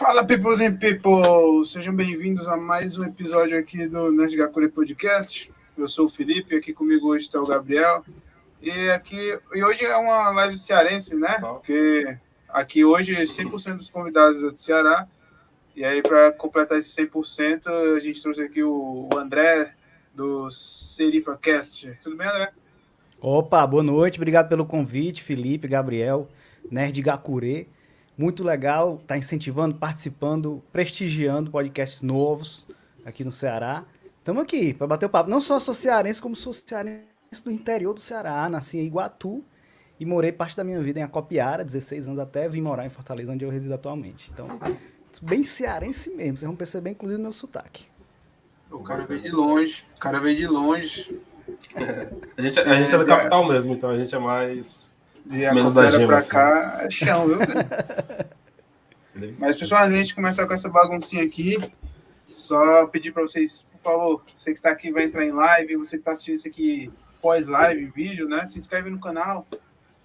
Fala, peoples and people! Sejam bem-vindos a mais um episódio aqui do Nerd Gakure Podcast. Eu sou o Felipe, aqui comigo hoje está o Gabriel. E aqui e hoje é uma live cearense, né? Porque aqui hoje 100% dos convidados é do Ceará. E aí, para completar esse 100%, a gente trouxe aqui o André do Serifa Cast. Tudo bem, André? Opa, boa noite. Obrigado pelo convite, Felipe, Gabriel, Nerd Gakure. Muito legal estar tá incentivando, participando, prestigiando podcasts novos aqui no Ceará. Estamos aqui para bater o papo. Não só sou cearense, como sou cearense do interior do Ceará. Nasci em Iguatu e morei parte da minha vida em Acopiara, 16 anos até vim morar em Fortaleza, onde eu resido atualmente. Então, bem cearense mesmo. Vocês vão perceber, inclusive, o meu sotaque. O cara veio de longe. O cara veio de longe. a gente, a gente é, é da capital mesmo, então a gente é mais de gema, pra assim. cá é chão, viu? Mas, pessoal, a gente começar com essa baguncinha aqui, só pedir para vocês, por favor, você que está aqui vai entrar em live, você que está assistindo isso aqui pós-live, vídeo, né? Se inscreve no canal,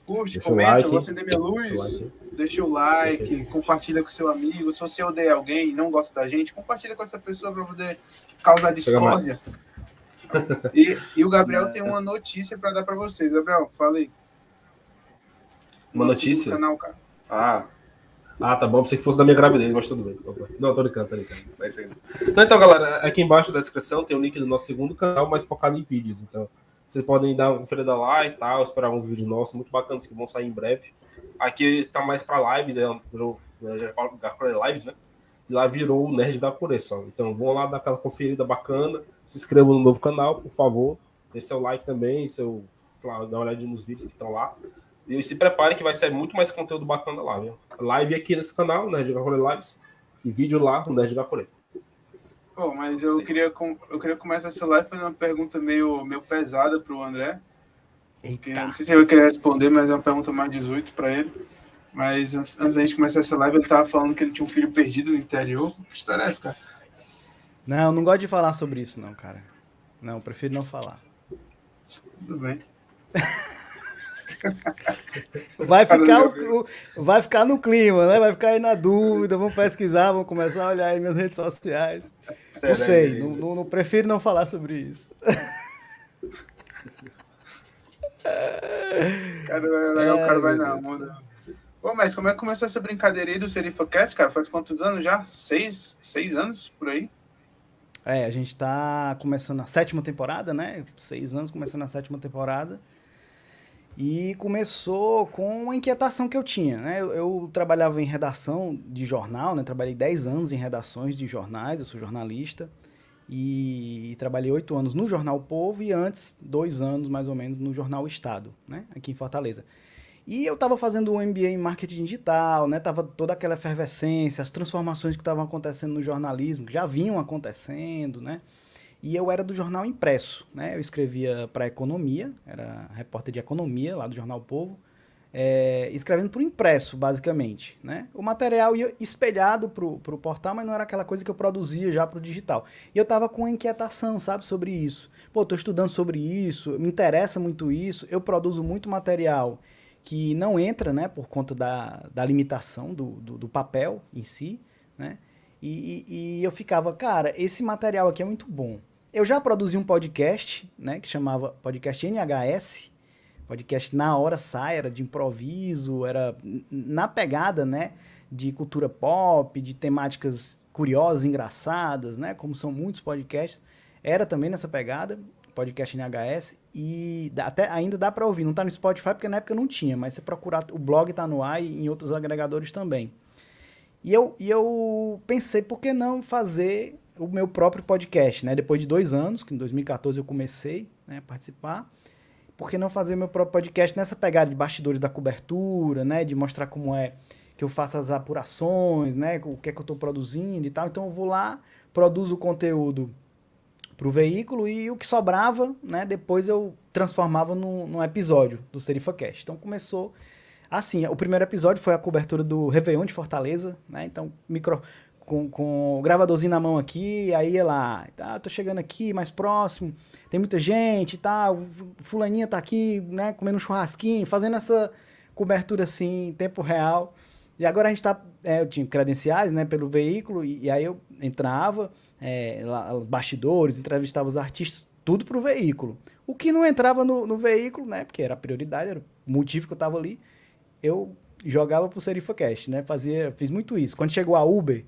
curte, deixa comenta, like, vou acender minha luz, deixa o like, deixa o compartilha com seu amigo. Se você odeia alguém e não gosta da gente, compartilha com essa pessoa para poder causar discórdia. E, e, o Gabriel tem uma notícia para dar para vocês. Gabriel, fala aí. Uma notícia? Canal, cara. Ah. Ah, tá bom. Pensei que fosse da minha gravidez, mas tudo bem. Não, tô brincando, tô brincando. Não, então, galera, aqui embaixo da descrição tem o link do nosso segundo canal, mais focado em vídeos. Então, vocês podem dar uma conferida lá e tal, esperar uns vídeos nossos, muito bacanas que vão sair em breve. Aqui tá mais para lives, é, virou né, Lives, né? E lá virou o Nerd da Cureção. Então, vão lá dar aquela conferida bacana, se inscrevam no novo canal, por favor. Dê seu like também, seu, claro, dá uma olhadinha nos vídeos que estão lá. E se prepare que vai ser muito mais conteúdo bacana lá, viu? Live aqui nesse canal, Nerd Gakure Lives, e vídeo lá no Nerd Gakure. Pô, mas eu queria, eu queria começar essa live fazendo uma pergunta meio, meio pesada pro André. Porque não sei se ele vai querer responder, mas é uma pergunta mais 18 para ele. Mas antes, antes da gente começar essa live, ele tava falando que ele tinha um filho perdido no interior. Que história é essa, cara? Não, não gosto de falar sobre isso, não, cara. Não, prefiro não falar. Tudo bem. Vai ficar, o, vai ficar no clima, né? Vai ficar aí na dúvida, vamos pesquisar, vamos começar a olhar aí minhas redes sociais. Não sei, não, não, não, prefiro não falar sobre isso. Cara, legal, o cara vai na onda. Mas como é que começou essa brincadeira aí do SerifaCast, cara? Faz quantos anos já? Seis, seis anos por aí? É, a gente tá começando a sétima temporada, né? Seis anos começando a sétima temporada. E começou com uma inquietação que eu tinha, né? Eu, eu, trabalhava em redação de jornal, né? Trabalhei 10 anos em redações de jornais, eu sou jornalista. E, e trabalhei oito anos no Jornal Povo e antes, dois anos mais ou menos, no Jornal Estado, né? Aqui em Fortaleza. E eu estava fazendo um MBA em marketing digital, né? Tava toda aquela efervescência, as transformações que estavam acontecendo no jornalismo, que já vinham acontecendo, né? E eu era do jornal impresso, né? Eu escrevia para economia, era repórter de economia lá do Jornal Povo, é, escrevendo por impresso, basicamente, né? O material ia espelhado pro, pro portal, mas não era aquela coisa que eu produzia já pro digital. E eu tava com inquietação, sabe, sobre isso. Pô, tô estudando sobre isso, me interessa muito isso, eu produzo muito material que não entra, né, por conta da, da limitação do, do, do papel em si, né? E, e, e, eu ficava, cara, esse material aqui é muito bom. Eu já produzi um podcast, né, que chamava Podcast NHS, podcast na hora sai, era de improviso, era na pegada, né, de cultura pop, de temáticas curiosas, engraçadas, né, como são muitos podcasts, era também nessa pegada, podcast NHS, e até ainda dá para ouvir, não tá no Spotify porque na época não tinha, mas se procurar, o blog tá no ar e em outros agregadores também. E eu, e eu pensei, por que não fazer o meu próprio podcast, né? Depois de dois anos, que em 2014 eu comecei né, a participar, por que não fazer meu próprio podcast nessa pegada de bastidores da cobertura, né? De mostrar como é que eu faço as apurações, né? O que é que eu estou produzindo e tal. Então eu vou lá, produzo o conteúdo para o veículo e o que sobrava, né? Depois eu transformava num, num episódio do SerifaCast. Então começou Assim, o primeiro episódio foi a cobertura do Réveillon de Fortaleza, né? Então, micro, com, com o gravadorzinho na mão aqui, aí lá, tá, tô chegando aqui, mais próximo, tem muita gente tá, fulaninha tá aqui, né, comendo um churrasquinho, fazendo essa cobertura assim, em tempo real, E agora a gente tá. É, eu tinha credenciais, né, pelo veículo, e, e aí eu entrava, é, lá, os bastidores, entrevistava os artistas, tudo pro veículo. O que não entrava no, no veículo, né, porque era prioridade, era o motivo que eu tava ali, eu jogava pro SerifaCast, né? Fazia, fiz muito isso. Quando chegou a Uber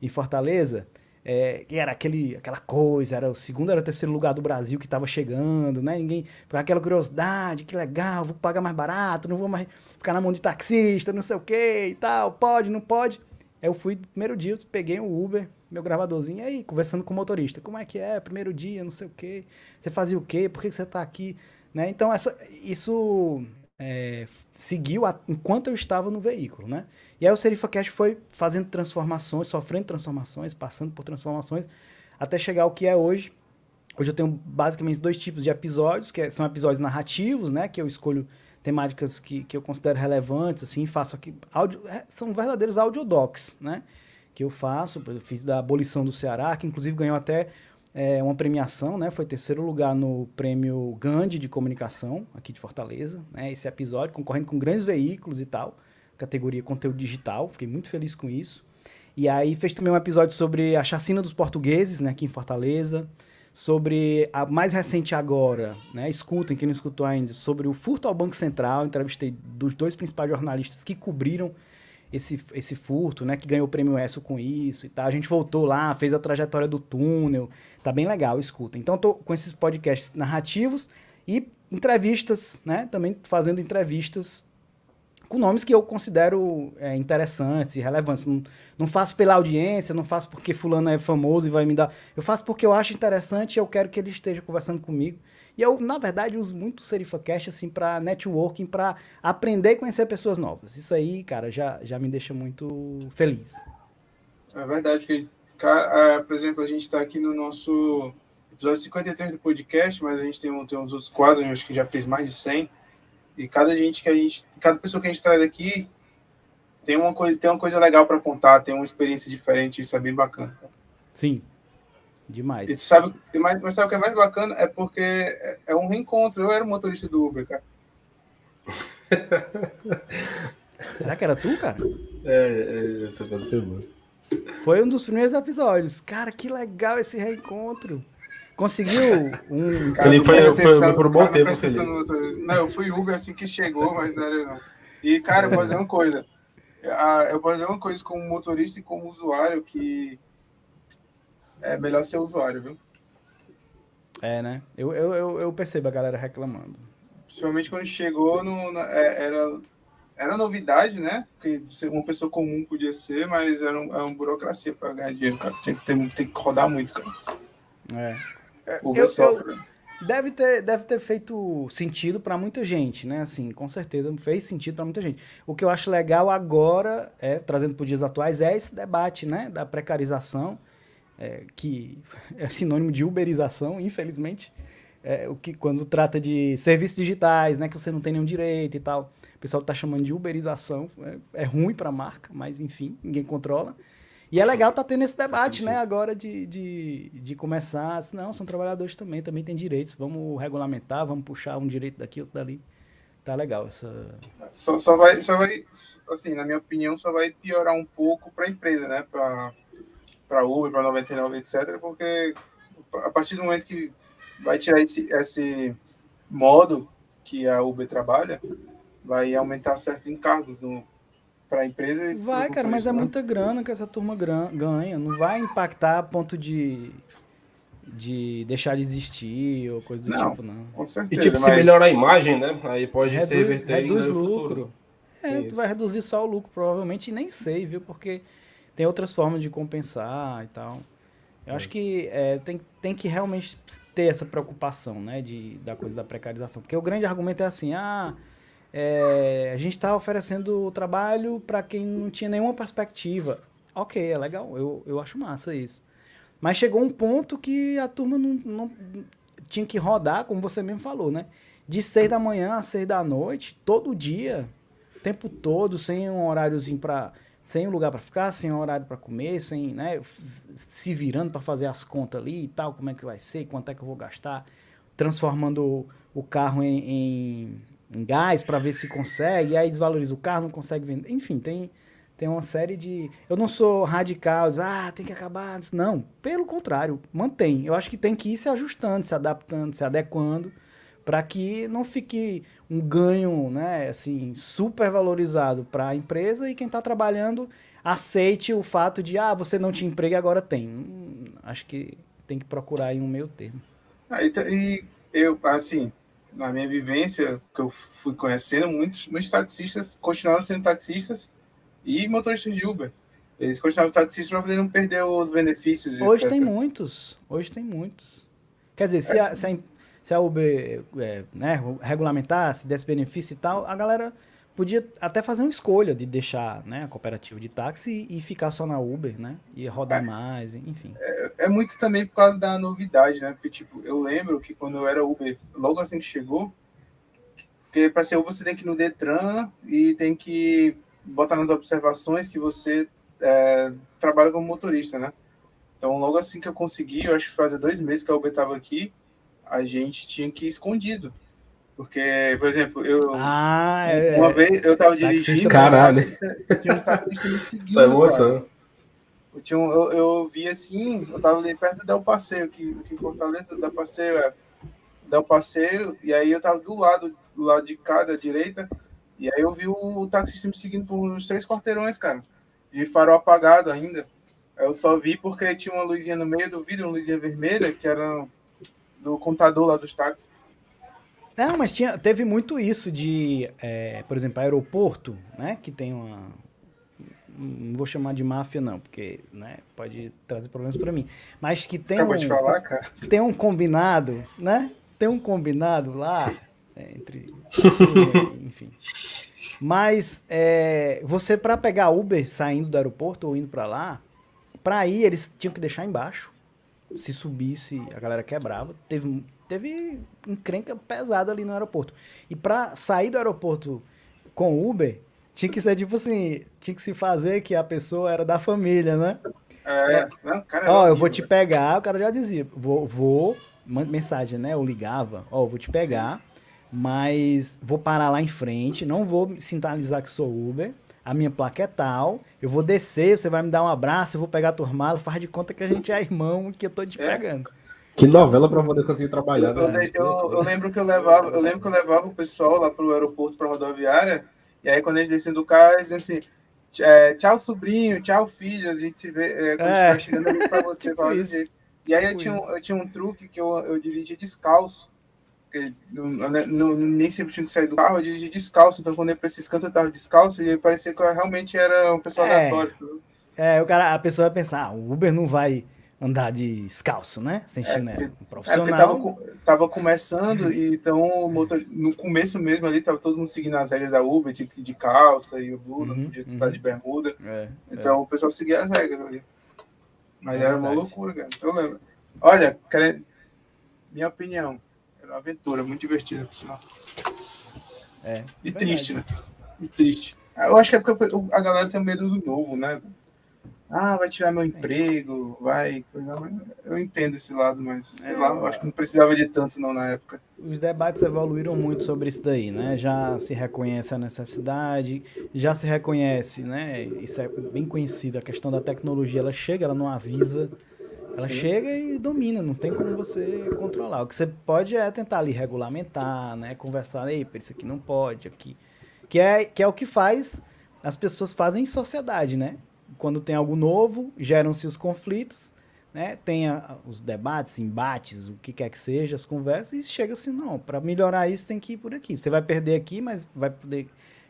em Fortaleza, é, era aquele, aquela coisa, era o segundo, era o terceiro lugar do Brasil que estava chegando, né? Ninguém, aquela curiosidade, que legal, vou pagar mais barato, não vou mais ficar na mão de taxista, não sei o que e tal, pode, não pode. Aí eu fui, primeiro dia, peguei o Uber, meu gravadorzinho, aí, conversando com o motorista, como é que é, primeiro dia, não sei o que, você fazia o quê, por que você está aqui, né? Então, essa, isso é, seguiu a, enquanto eu estava no veículo, né? E aí o SerifaCast foi fazendo transformações, sofrendo transformações, passando por transformações, até chegar ao que é hoje. Hoje eu tenho basicamente dois tipos de episódios, que é, são episódios narrativos, né? Que eu escolho temáticas que, que eu considero relevantes, assim, faço aqui... Audio, é, são verdadeiros audiodocs, né? Que eu faço, eu fiz da abolição do Ceará, que inclusive ganhou até é, uma premiação, né? Foi terceiro lugar no prêmio Gandhi de comunicação aqui de Fortaleza, né? Esse episódio concorrendo com grandes veículos e tal, categoria conteúdo digital. Fiquei muito feliz com isso. E aí fez também um episódio sobre a chacina dos portugueses, né? Aqui em Fortaleza, sobre a mais recente agora, né? Escutem quem não escutou ainda, sobre o furto ao Banco Central. Entrevistei dos dois principais jornalistas que cobriram esse, esse furto, né? Que ganhou o prêmio ESSO com isso e tal. A gente voltou lá, fez a trajetória do túnel. Tá bem legal, escuta. Então, tô com esses podcasts narrativos e entrevistas, né? Também fazendo entrevistas com nomes que eu considero é, interessantes e relevantes. Não, não faço pela audiência, não faço porque fulano é famoso e vai me dar. Eu faço porque eu acho interessante e eu quero que ele esteja conversando comigo. E eu, na verdade, uso muito o SerifaCast, assim, para networking, para aprender e conhecer pessoas novas. Isso aí, cara, já, já me deixa muito feliz. É verdade que, cara, é, por exemplo, a gente está aqui no nosso episódio 53 do podcast, mas a gente tem, tem uns outros quadros, acho que já fez mais de 100. E cada gente que a gente, cada pessoa que a gente traz aqui tem uma coisa, tem uma coisa legal para contar, tem uma experiência diferente, isso é bem bacana. Sim. Demais. E tu sabe, mas, mas sabe o que é mais bacana? É porque é, é um reencontro. Eu era o motorista do Uber, cara. Será que era tu, cara? É, é essa foi boa. Foi um dos primeiros episódios. Cara, que legal esse reencontro. Conseguiu um. Cara, Ele foi, foi, foi, por um bom tempo. Não, eu fui Uber assim que chegou, mas não era não. E, cara, eu vou fazer uma coisa. Ah, eu vou fazer uma coisa como motorista e como usuário que é melhor ser usuário, viu? É, né? Eu, eu, eu, eu percebo a galera reclamando. Principalmente quando chegou, no, na, é, era, era novidade, né? Porque uma pessoa comum podia ser, mas era, um, era uma burocracia para ganhar dinheiro, cara. Tinha que, ter, tem que rodar muito, cara. É. O eu, sofre. Eu, deve, ter, deve ter feito sentido para muita gente, né? Assim, com certeza fez sentido para muita gente. O que eu acho legal agora, é, trazendo para os dias atuais, é esse debate, né? Da precarização é, que é sinônimo de uberização, infelizmente, é, o que quando trata de serviços digitais, né, que você não tem nenhum direito e tal, o pessoal está chamando de uberização, é, é ruim para a marca, mas enfim, ninguém controla. E é legal estar tá tendo esse debate, né, agora de, de, de começar, não, são trabalhadores também, também têm direitos, vamos regulamentar, vamos puxar um direito daqui, outro dali. Tá legal essa... Só, só, vai, só vai, assim, na minha opinião, só vai piorar um pouco para a empresa, né, para para Uber, para 99, etc., porque a partir do momento que vai tirar esse, esse modo que a Uber trabalha, vai aumentar certos encargos para a empresa. Vai, cara, mas é né? muita grana que essa turma ganha. Não vai impactar a ponto de, de deixar de existir ou coisa do não, tipo, não. Com certeza, e tipo, mas... se melhorar a imagem, né? Aí pode reduz, se reverter reduz lucro. É, vai reduzir só o lucro, provavelmente, e nem sei, viu? Porque tem outras formas de compensar e tal. Eu é. acho que é, tem, tem que realmente ter essa preocupação, né, de, da coisa da precarização. Porque o grande argumento é assim, ah, é, a gente está oferecendo trabalho para quem não tinha nenhuma perspectiva. Ok, é legal, eu, eu acho massa isso. Mas chegou um ponto que a turma não, não tinha que rodar, como você mesmo falou, né? De seis da manhã a seis da noite, todo dia, o tempo todo, sem um horáriozinho para sem um lugar para ficar, sem um horário para comer, sem, né, se virando para fazer as contas ali e tal, como é que vai ser, quanto é que eu vou gastar, transformando o carro em, em, em gás para ver se consegue, aí desvaloriza o carro, não consegue vender. Enfim, tem, tem uma série de. Eu não sou radical, ah, tem que acabar. Não, pelo contrário, mantém. Eu acho que tem que ir se ajustando, se adaptando, se adequando, para que não fique um ganho, né, assim, super valorizado para a empresa e quem está trabalhando aceite o fato de, ah, você não tinha emprego e agora tem. Hum, acho que tem que procurar aí um meio termo. Ah, e eu, assim, na minha vivência, que eu fui conhecendo, muitos, muitos taxistas continuaram sendo taxistas e motoristas de Uber. Eles continuavam taxistas para poder não perder os benefícios. Hoje etc. tem muitos. Hoje tem muitos. Quer dizer, se, a, se, a, se a Uber é, né, regulamentar, se desse benefício e tal, a galera podia até fazer uma escolha de deixar né, a cooperativa de táxi e, ficar só na Uber, né? E rodar é, mais, enfim. É, é, muito também por causa da novidade, né? Porque, tipo, eu lembro que quando eu era Uber, logo assim que chegou, porque para ser Uber você tem que ir no Detran e tem que botar nas observações que você é, trabalha como motorista, né? Então, logo assim que eu consegui, eu acho que fazia dois meses que a Uber estava aqui, a gente tinha que ir escondido porque, por exemplo, eu. Ah, é, uma vez eu tava dirigindo. Caralho. Tinha um taxista me seguindo. Só emoção. Eu, tinha um, eu, eu, vi assim, eu tava ali perto do Del Passeio, que, que Fortaleza, Del Passeio é. Del Passeio, e aí eu tava do lado, do lado de cá, da direita, e aí eu vi o, o taxista me seguindo por uns três quarteirões, cara. De farol apagado ainda. Eu só vi porque tinha uma luzinha no meio do vidro, uma luzinha vermelha, que era do contador lá dos táxis. Não, mas tinha, teve muito isso de, é, por exemplo, aeroporto, né? Que tem uma. Não vou chamar de máfia, não, porque né, pode trazer problemas para mim. Mas que tem um. Falar, tem um combinado, né? Tem um combinado lá é, entre. enfim. Mas é, você, para pegar Uber saindo do aeroporto ou indo para lá, para ir eles tinham que deixar embaixo. Se subisse, a galera quebrava. Teve teve encrenca pesada ali no aeroporto. E para sair do aeroporto com Uber, tinha que ser tipo assim, tinha que se fazer que a pessoa era da família, né? É, é. Não, cara, ó, eu vou te pegar, o cara já dizia, vou, vou, mensagem, né? Eu ligava, ó, eu vou te pegar, mas vou parar lá em frente, não vou sinalizar que sou Uber, a minha placa é tal, eu vou descer, você vai me dar um abraço, eu vou pegar a turma, faz de conta que a gente é irmão, que eu tô te é. pegando. Que novela para poder conseguir trabalhar. Eu, né? eu, eu, lembro que eu levava, eu lembro que eu levava o pessoal lá para o aeroporto para rodoviária, e aí quando eles desciam do carro, eles diziam assim, é, tchau sobrinho, tchau filho, a gente se vê é, quando é. estiver chegando ali para você. tipo e aí eu tinha, um, eu tinha um truque que eu, eu dirigia descalço. No, nem sempre tinha que sair do carro, eu dirigia descalço. Então, quando eu ia para esses cantos, eu tava descalço e parecia que eu realmente era um pessoal é, aleatório. É, o cara, a pessoa vai pensar, ah, o Uber não vai andar descalço, né? Sem é, chinelo. É, profissional. É tava, começando, e então no começo mesmo ali tava todo mundo seguindo as regras da Uber, tinha que ir de calça e o Blue, uhum, não podia uhum. estar de bermuda. É, então é. o pessoal seguia as regras ali. Mas é era verdade. uma loucura, cara. Eu lembro. Olha, minha opinião, era uma aventura muito divertida, por sinal. É. E verdade. triste, né? E triste. Eu acho que é porque a galera tem medo do novo, né? ah, vai tirar meu emprego, vai. Eu entendo esse lado, mas sei é, lá, eu acho que não precisava de tanto não na época. Os debates evoluíram muito sobre isso daí, né? Já se reconhece a necessidade, já se reconhece, né? Isso é bem conhecido, a questão da tecnologia, ela chega, ela não avisa, ela Sim. chega e domina, não tem como você controlar. O que você pode é tentar ali regulamentar, né? Conversar, ei, isso aqui não pode, aqui. Que é, que é o que faz, as pessoas fazem em sociedade, né? quando tem algo novo, geram-se os conflitos, né? Tem a, os debates, embates, o que quer que seja, as conversas, e chega assim, não, para melhorar isso tem que ir por aqui. Você vai perder aqui, mas vai poder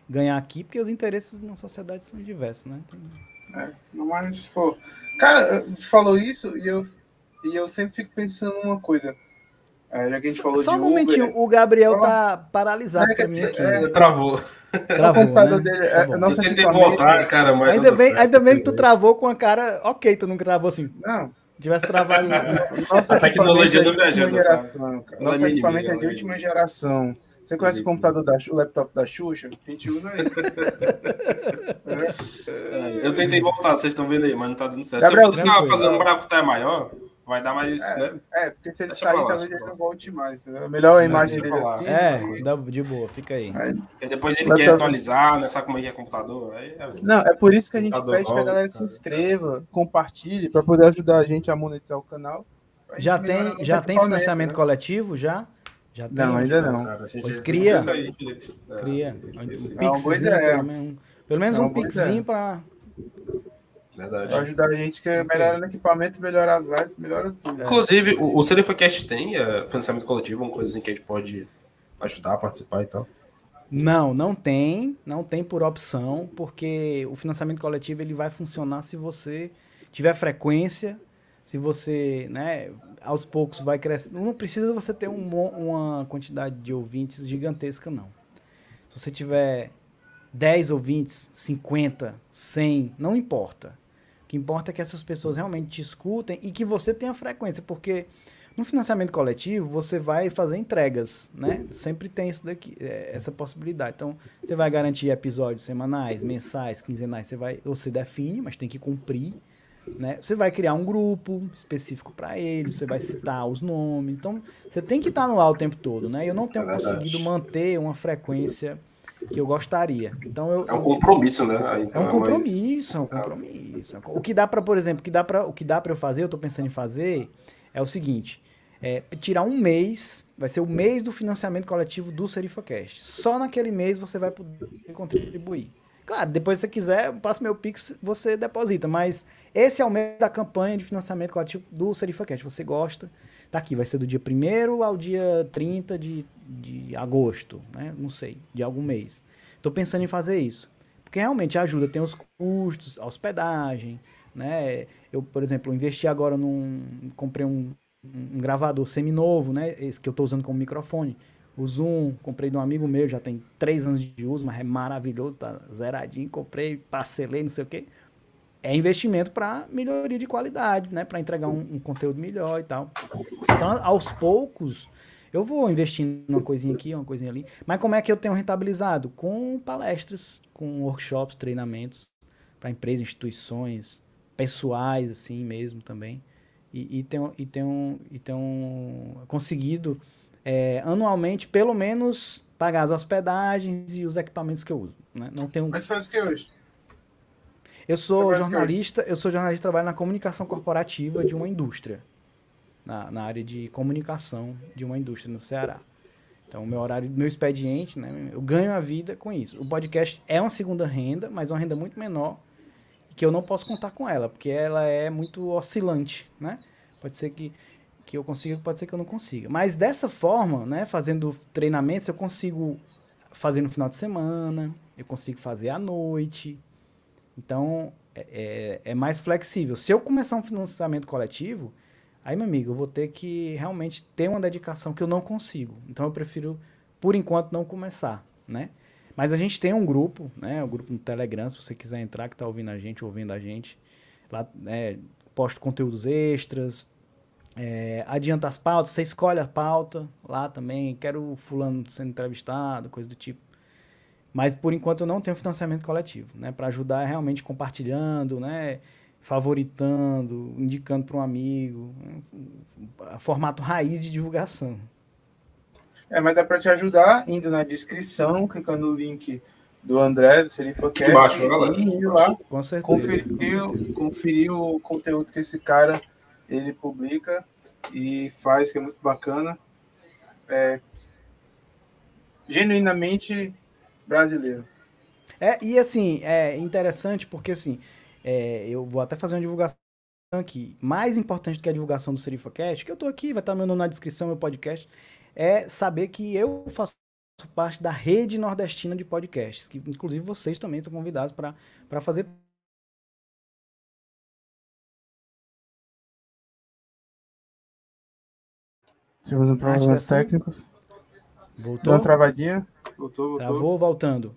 ganhar aqui, porque os interesses na sociedade são diversos, né? Tem... É, mas, pô, cara, você falou isso e eu, e eu sempre fico pensando uma coisa. É, já que a gente falou Só um momentinho, Uber, o Gabriel Só... tá paralisado é, pra mim aqui. É, travou. Travou, o computador né? dele. É, eu tentei voltar, cara, mas. Ainda bem, ainda bem que tu travou com a cara. Ok, tu não travou assim. Não. Tivesse travado. Nossa, a tecnologia do me ajuda, Nosso equipamento é de última geração. Você conhece o computador da o laptop da Xuxa? A gente usa ele. é. Eu tentei voltar, vocês estão vendo aí, mas não tá dando certo. Gabriel, Se eu ficar fazendo um buraco até maior, vai dar mais. É, né? é porque se ele Deixa sair, falar, talvez ele não volte mais. Entendeu? Melhor a imagem dele assim. É, dá de boa, fica aí. aí depois ele quer atualizar, né? Sabe como é que é computador? Aí é... Não, é por isso que a gente pede que a galera se inscreva, compartilhe, para poder ajudar a gente a monetizar o canal. Já tem, já tem financiamento né? coletivo? Já? Já tem? Não, ainda não. Cara, pois cria. Aí, cria. Um pixzinho, pelo menos, pelo menos um pixzinho para Verdade. Pra ajudar a gente que é melhora no equipamento, melhora as lives, melhora tudo. Inclusive, o, o CDFcast tem é, financiamento coletivo, uma coisa assim que a gente pode ajudar, participar e tal. Não, não tem, não tem por opção, porque o financiamento coletivo ele vai funcionar se você tiver frequência, se você, né, aos poucos vai crescer. Não precisa você ter um, uma quantidade de ouvintes gigantesca, não. Se você tiver 10 ouvintes, 50, 100, não importa que importa é que essas pessoas realmente te escutem e que você tenha frequência, porque no financiamento coletivo você vai fazer entregas, né? Sempre tem isso daqui, é, essa possibilidade. Então, você vai garantir episódios semanais, mensais, quinzenais, você vai, você define, mas tem que cumprir, né? Você vai criar um grupo específico para eles, você vai citar os nomes. Então, você tem que estar no ar o tempo todo, né? Eu não tenho é conseguido manter uma frequência que eu gostaria. Então eu, é um compromisso, né? é um compromisso, é um compromisso. O que dá para, por exemplo, o que dá para o que dá para eu fazer, eu estou pensando em fazer é o seguinte, é, tirar um mês, vai ser o mês do financiamento coletivo do SerifaCast. Só naquele mês você vai poder contribuir. Claro, depois se você quiser, passo meu Pix, você deposita. Mas esse é o mês da campanha de financiamento coletivo do SerifaCast. Você gosta, tá aqui, vai ser do dia 1 ao dia 30 de, de agosto, né? Não sei, de algum mês. Tô pensando em fazer isso. Porque realmente ajuda, tem os custos, a hospedagem, né? Eu, por exemplo, investi agora num. Comprei um, um gravador seminovo, né? Esse que eu tô usando como microfone. O Zoom, comprei de um amigo meu, já tem três anos de uso, mas é maravilhoso, tá zeradinho. Comprei, parcelei, não sei o quê é investimento para melhoria de qualidade, né? Para entregar um, um, conteúdo melhor e tal. Então, aos poucos, eu vou investindo numa coisinha aqui, uma coisinha ali. Mas como é que eu tenho rentabilizado? Com palestras, com workshops, treinamentos para empresas, instituições, pessoais, assim mesmo também. E, e tenho, e tenho, e tenho conseguido é, anualmente, pelo menos, pagar as hospedagens e os equipamentos que eu uso. Né? Não tenho... Mas faz o que hoje? Eu sou jornalista, eu sou jornalista, trabalho na comunicação corporativa de uma indústria. Na, na área de comunicação de uma indústria no Ceará. Então, meu horário, meu expediente, né? Eu ganho a vida com isso. O podcast é uma segunda renda, mas uma renda muito menor, que eu não posso contar com ela, porque ela é muito oscilante, né? Pode ser que, que eu consiga, pode ser que eu não consiga. Mas dessa forma, né? Fazendo treinamentos, eu consigo fazer no final de semana, eu consigo fazer à noite, então, é, é, é, mais flexível. Se eu começar um financiamento coletivo, aí, meu amigo, eu vou ter que realmente ter uma dedicação que eu não consigo. Então, eu prefiro, por enquanto, não começar, né? Mas a gente tem um grupo, né? O um grupo no Telegram, se você quiser entrar, que está ouvindo a gente, ouvindo a gente. Lá, né, posto conteúdos extras, é, adianta as pautas, você escolhe a pauta lá também, quero fulano sendo entrevistado, coisa do tipo. Mas por enquanto eu não tenho financiamento coletivo, né? Para ajudar realmente compartilhando, né? Favoritando, indicando para um amigo, formato raiz de divulgação. É, mas é para te ajudar, indo na descrição, clicando no link do André, do Serifocast, Embaixo, e indo lá, Com certeza. Conferir, conferir o conteúdo que esse cara ele publica e faz, que é muito bacana. É, genuinamente brasileiro. É, e assim, é interessante porque assim, é, eu vou até fazer uma divulgação aqui. Mais importante do que a divulgação do SerifaCast, que eu tô aqui, vai estar meu nome na descrição, meu podcast, é saber que eu faço parte da rede nordestina de podcasts, que inclusive vocês também estão convidados para fazer Tivemos um problemas técnicos. Voltou? Deu uma travadinha. Voltou, voltou. Travou, voltando.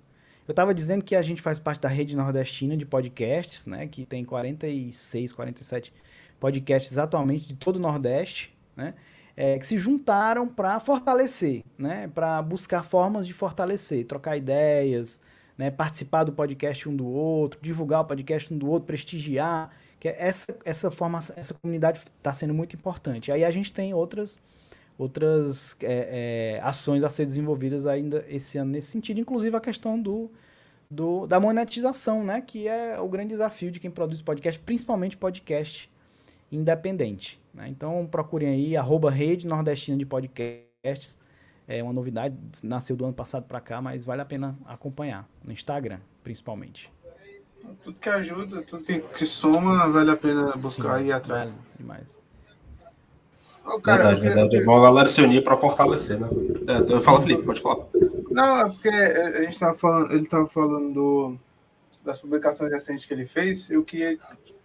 Eu estava dizendo que a gente faz parte da rede nordestina de podcasts, né? Que tem 46, 47 podcasts atualmente de todo o Nordeste, né? É, que se juntaram para fortalecer, né? Para buscar formas de fortalecer, trocar ideias, né? Participar do podcast um do outro, divulgar o podcast um do outro, prestigiar Que essa, essa formação, essa comunidade está sendo muito importante. Aí a gente tem outras outras é, é, ações a ser desenvolvidas ainda esse ano nesse sentido, inclusive a questão do, do, da monetização, né? Que é o grande desafio de quem produz podcast, principalmente podcast independente. Né? Então procurem aí, arroba Rede Nordestina de Podcasts. É uma novidade, nasceu do ano passado para cá, mas vale a pena acompanhar no Instagram, principalmente. Tudo que ajuda, tudo que, que soma, vale a pena buscar Sim, e ir atrás. Vale demais. Oh, cara, verdade, verdade. É bom a galera se unir para fortalecer, né? É, então, fala, Felipe, pode falar. Não, é porque a gente estava falando, ele estava falando do, das publicações recentes que ele fez. Eu queria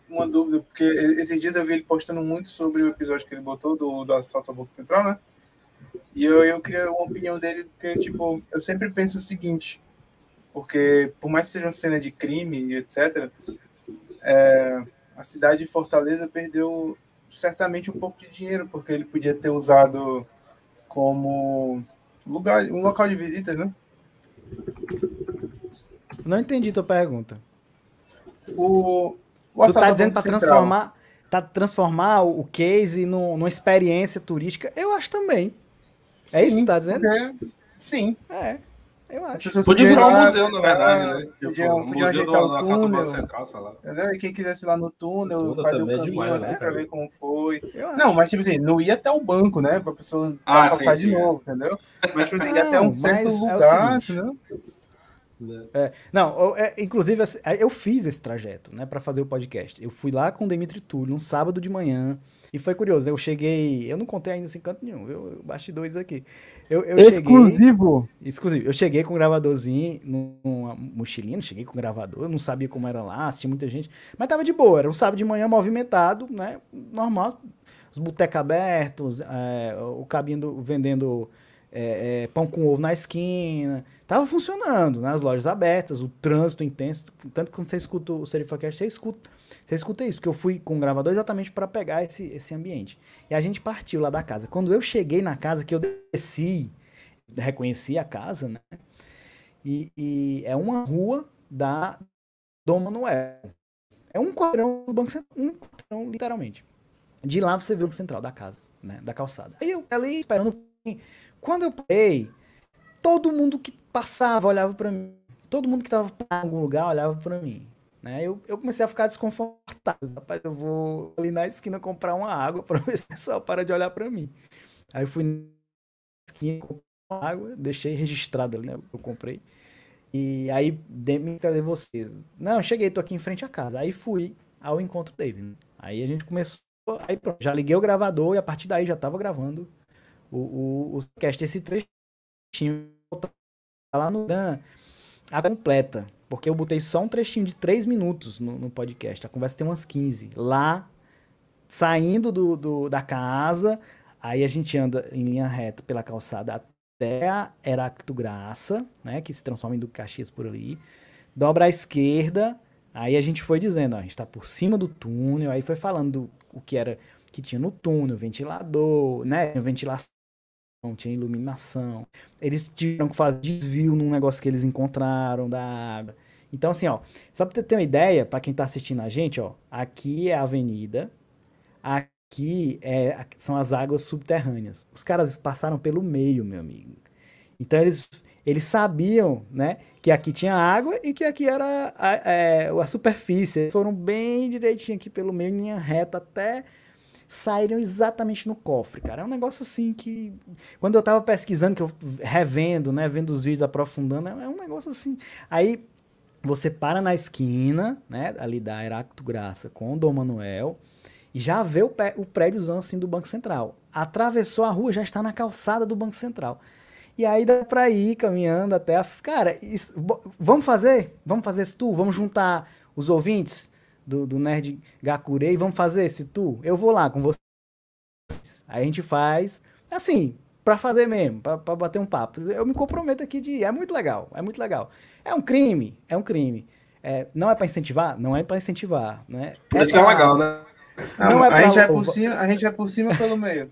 uma dúvida, porque esses dias eu vi ele postando muito sobre o episódio que ele botou do, do assalto ao Banco Central, né? E eu, eu queria uma opinião dele, porque, tipo, eu sempre penso o seguinte, porque por mais que seja uma cena de crime e etc., é, a cidade de Fortaleza perdeu certamente um pouco de dinheiro, porque ele podia ter usado como lugar, um local de visitas, né? Não entendi tua pergunta. O, o tu tá dizendo para transformar, tá transformar o case no, numa experiência turística? Eu acho também. É sim, isso que tu tá dizendo? Porque, sim. É. Eu acho. Podia virar um museu, na verdade, né? Podia, um museu do, assalto Banco Central, sei lá. Entendeu? E quem quisesse ir lá no túnel, Tudo fazer o um é caminho demais, assim, né, pra ver como foi. Não, mas tipo assim, não ia até o banco, né? Pra pessoa ah, sim, sim, de é. novo, entendeu? Mas tipo assim, ia até um certo lugar, é entendeu? É, não, é, inclusive assim, eu fiz esse trajeto, né, para fazer o podcast. Eu fui lá com o Demetri Túlio um sábado de manhã e foi curioso. Eu cheguei, eu não contei ainda sem canto nenhum, eu, eu bastidores aqui. Eu, eu exclusivo. Cheguei, exclusivo. Eu cheguei com um gravadorzinho numa mochilinha, cheguei com um gravador, eu não sabia como era lá, tinha muita gente, mas tava de boa, era um sábado de manhã movimentado, né? Normal, os botecos abertos, é, o cabinho vendendo é, é, pão com ovo na esquina, tava funcionando, né? As lojas abertas, o trânsito intenso, tanto que quando você escuta o Serifacast, você escuta você escuta isso, porque eu fui com o gravador exatamente para pegar esse, esse ambiente. E a gente partiu lá da casa. Quando eu cheguei na casa, que eu desci, reconheci a casa, né? E, e é uma rua da Dom Manuel. É um quadrão do Banco Central, um quadrão, literalmente. De lá você vê o central da casa, né? Da calçada. Aí eu ali esperando. Quando eu parei, todo mundo que passava olhava para mim. Todo mundo que tava em algum lugar olhava para mim. Né? Eu, eu comecei a ficar desconfortável. Rapaz, eu vou ali na esquina comprar uma água para ver se o pessoal para de olhar para mim. Aí eu fui na esquina comprar uma água, deixei registrado ali, né? Eu comprei. E aí, Demi, cadê vocês? Não, cheguei, tô aqui em frente à casa. Aí fui ao encontro dele. Né? Aí a gente começou, aí pronto, já liguei o gravador e a partir daí já tava gravando o, o, o cast. Esse trechinho tá lá no a completa. Porque eu botei só um trechinho de 3 minutos no, no podcast. A conversa tem umas 15. Lá, saindo do, do, da casa, aí a gente anda em linha reta pela calçada até a Heracto Graça, né? Que se transforma em Duque Caxias por ali. Dobra à esquerda. Aí a gente foi dizendo, ó, a gente tá por cima do túnel. Aí foi falando do, o que era que tinha no túnel, ventilador, né? Ventilação não tinha iluminação. Eles tiveram que fazer desvio num negócio que eles encontraram da água. Então, assim, ó, só pra ter uma ideia, para quem tá assistindo a gente, ó, aqui é a avenida, aqui é, são as águas subterrâneas. Os caras passaram pelo meio, meu amigo. Então, eles, eles sabiam, né, que aqui tinha água e que aqui era a, a, é, a superfície. Eles foram bem direitinho aqui pelo meio, linha reta, até saíram exatamente no cofre, cara. É um negócio assim que. Quando eu tava pesquisando, que eu revendo, né? Vendo os vídeos, aprofundando, é um negócio assim. Aí você para na esquina, né? Ali da Heracto Graça com o Dom Manuel. E já vê o, pé, o prédiozão assim do Banco Central. Atravessou a rua, já está na calçada do Banco Central. E aí dá pra ir caminhando até a. Cara, isso, vamos fazer? Vamos fazer esse tour? Vamos juntar os ouvintes? Do, do Nerd Gakurei, vamos fazer esse tour? Eu vou lá com vocês. Aí a gente faz, assim, para fazer mesmo, para bater um papo. Eu me comprometo aqui de ir. É muito legal, é muito legal. É um crime, é um crime. É, não é para incentivar? Não é para incentivar, né? Por isso é, que é legal, né? Não, é a, gente é por cima, a gente é por cima pelo meio.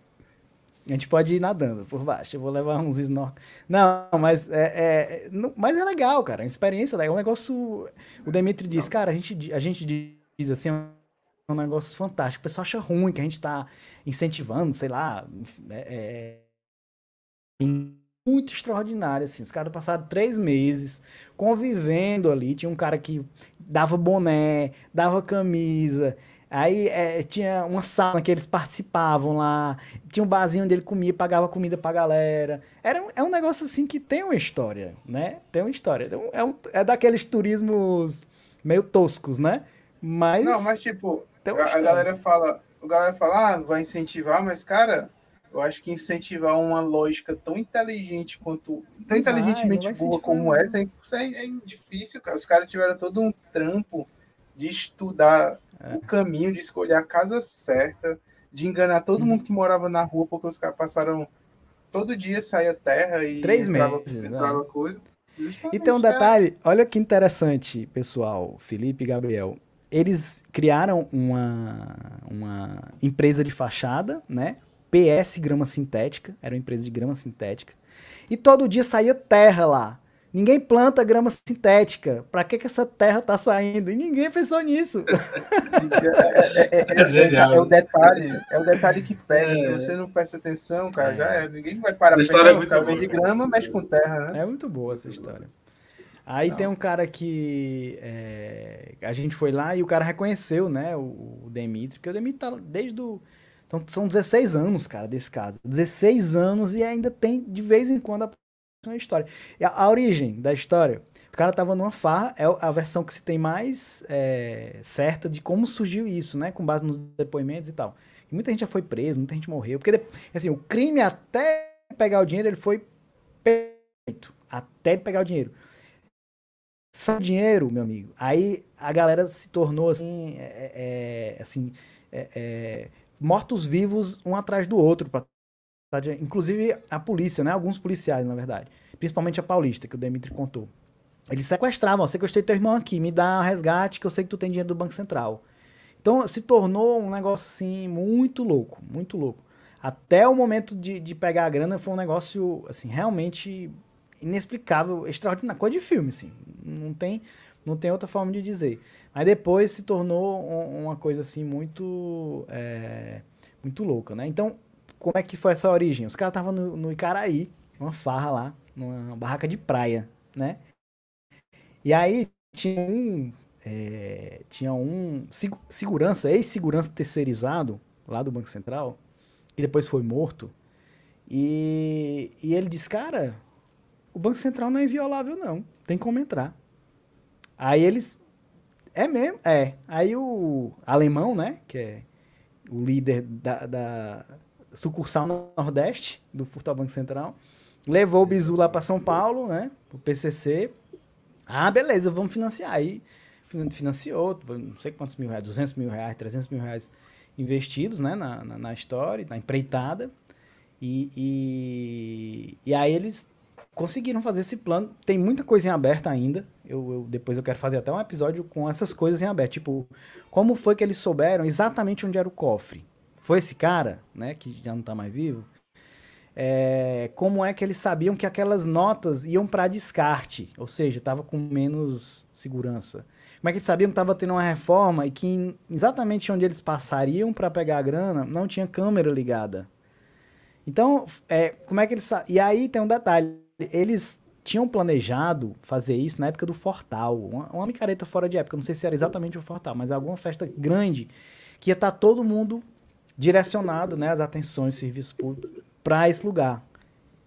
A gente pode ir nadando por baixo. Eu vou levar uns snorkel. Não, mas é, é, não, mas é legal, cara. É uma experiência legal. É um negócio. O Demetri disse, cara, a gente, a gente assim, um negócio fantástico. O pessoal acha ruim que a gente tá incentivando, sei lá, é, é, muito extraordinário, assim. Os caras passaram três meses convivendo ali. Tinha um cara que dava boné, dava camisa, Aí é, tinha uma sala que eles participavam lá, tinha um barzinho onde ele comia, pagava comida pra galera. Era, é um negócio assim que tem uma história, né? Tem uma história. É, um, é daqueles turismos meio toscos, né? Mas. Não, mas tipo, a, a, galera fala, a galera fala, ah, vai incentivar, mas, cara, eu acho que incentivar uma lógica tão inteligente quanto. tão inteligentemente boa como essa é, é, é difícil, cara. Os caras tiveram todo um trampo de estudar é. o caminho de escolher a casa certa, de enganar todo hum. mundo que morava na rua, porque os caras passaram todo dia saía terra e Três entrava, meses, entrava né? coisa. E tem um detalhe, olha que interessante, pessoal, Felipe e Gabriel. Eles criaram uma, uma empresa de fachada, né? PS Grama Sintética, era uma empresa de grama sintética. E todo dia saía terra lá. Ninguém planta grama sintética. Pra que, que essa terra tá saindo? E ninguém pensou nisso. é, é, é, é, o detalhe, é o detalhe que pega. Se você não presta atenção, cara, já é. Ninguém vai parar pra pensar, é de grama, mexe com terra, né? É muito boa essa história. Aí não. tem um cara que é, a gente foi lá e o cara reconheceu, né, o, o Demitri, porque o Demitri tá desde do então são 16 anos, cara, desse caso. 16 anos e ainda tem de vez em quando a história. E a, a, origem da história, o cara tava numa farra, é a versão que se tem mais é, certa de como surgiu isso, né? Com base nos depoimentos e tal. E muita gente já foi preso, muita gente morreu. Porque, assim, o crime até pegar o dinheiro, ele foi feito. Até pegar o dinheiro. Só dinheiro, meu amigo. Aí a galera se tornou assim, é, é, assim, é, é mortos-vivos um atrás do outro para Inclusive a polícia, né? Alguns policiais, na verdade. Principalmente a paulista, que o Demitri contou. Eles sequestravam, sequestrei teu irmão aqui, me dá um resgate que eu sei que tu tem dinheiro do Banco Central. Então se tornou um negócio assim muito louco, muito louco. Até o momento de, de pegar a grana foi um negócio assim realmente inexplicável, extraordinário, coisa de filme assim. Não tem, não tem outra forma de dizer. Mas depois se tornou uma coisa assim muito, é, muito louca, né? Então como é que foi essa origem? Os caras estavam no, no Icaraí, uma farra lá, numa barraca de praia, né? E aí tinha um, é, tinha um segurança, ex-segurança terceirizado lá do Banco Central, que depois foi morto. E, e ele disse, cara, o Banco Central não é inviolável não, tem como entrar. Aí eles, é mesmo, é. Aí o alemão, né, que é o líder da, da sucursal no Nordeste do Furtal Banco Central. Levou o Bizu lá para São Paulo, né? O PCC. Ah, beleza, vamos financiar. Aí financiou, não sei quantos mil reais, 200 mil reais, 300 mil reais investidos, né? Na, na, na história, na empreitada. E, e, e, aí eles conseguiram fazer esse plano. Tem muita coisa em aberto ainda. Eu, eu, depois eu quero fazer até um episódio com essas coisas em aberto. Tipo, como foi que eles souberam exatamente onde era o cofre? foi esse cara, né, que já não está mais vivo, é, como é que eles sabiam que aquelas notas iam para descarte, ou seja, estava com menos segurança. Como é que eles sabiam que estava tendo uma reforma e que exatamente onde eles passariam para pegar a grana não tinha câmera ligada. Então, é, como é que eles E aí tem um detalhe, eles tinham planejado fazer isso na época do Fortal, uma, uma micareta fora de época, não sei se era exatamente o Fortal, mas alguma festa grande que ia estar tá todo mundo direcionado né, as atenções serviço público para esse lugar.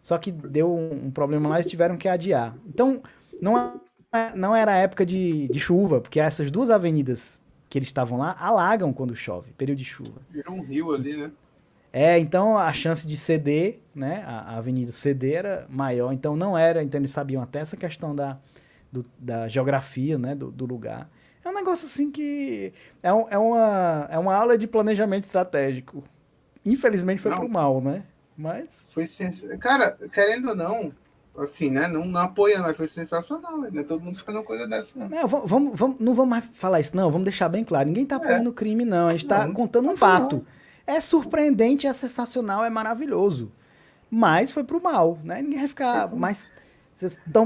Só que deu um, um, problema lá e tiveram que adiar. Então, não, é, não era época de, de chuva, porque essas duas avenidas que eles estavam lá alagam quando chove, período de chuva. Virou um rio ali, né? É, então a chance de ceder, né, a, a, avenida ceder era maior, então não era, então eles sabiam até essa questão da, do, da geografia, né, do, do lugar. É um negócio assim que. É, um, é, uma, é uma aula de planejamento estratégico. Infelizmente foi não. pro mal, né? Mas. Foi sens... Cara, querendo ou não, assim, né? Não, não apoiando, mas foi sensacional, né? Todo mundo fazendo uma coisa dessa, não. Não, vamos, vamos, não vamos mais falar isso, não. Vamos deixar bem claro. Ninguém tá é. apoiando o é. crime, não. A gente tá não, contando um fato. É surpreendente, é sensacional, é maravilhoso. Mas foi pro mal, né? Ninguém vai ficar mais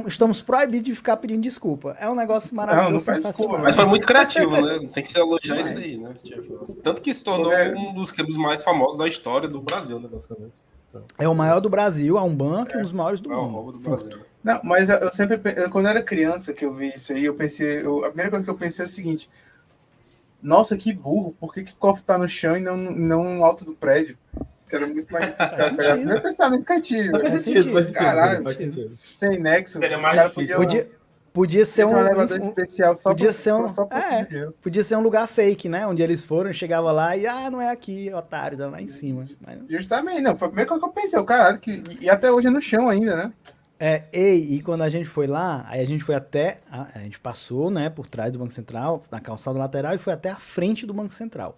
estamos proibidos de ficar pedindo desculpa. É um negócio maravilhoso, não, não desculpa, mas foi muito criativo, né? Tem que se elogiar isso aí, né? Tipo, tanto que se tornou é. um dos quebros mais famosos da história do Brasil, né, basicamente. Então, é o maior do Brasil, é um banco, é, um dos maiores do é mundo. Do Brasil. Não, mas eu sempre, quando eu era criança que eu vi isso aí, eu pensei, eu, a primeira coisa que eu pensei é o seguinte: nossa, que burro, por que, que o cofre tá no chão e não, não no alto do prédio? Que era muito mais difícil cara, pegar. Meu pensamento cantinho. Faz sentido, faz sentido. Caralho, faz sentido. Sem nexo. Seria mais difícil. Podia, podia ser um, elevador um, especial só podia por, ser um, só é, podia ser um lugar fake, né? Onde eles foram, chegava lá e ah, não é aqui, otário, tá lá em cima. Mas... Justamente, não, foi a primeira coisa que eu pensei, o caralho, que, e até hoje é no chão ainda, né? É, e, e quando a gente foi lá, aí a gente foi até, a, a, gente passou, né, por trás do Banco Central, na calçada lateral e foi até a frente do Banco Central.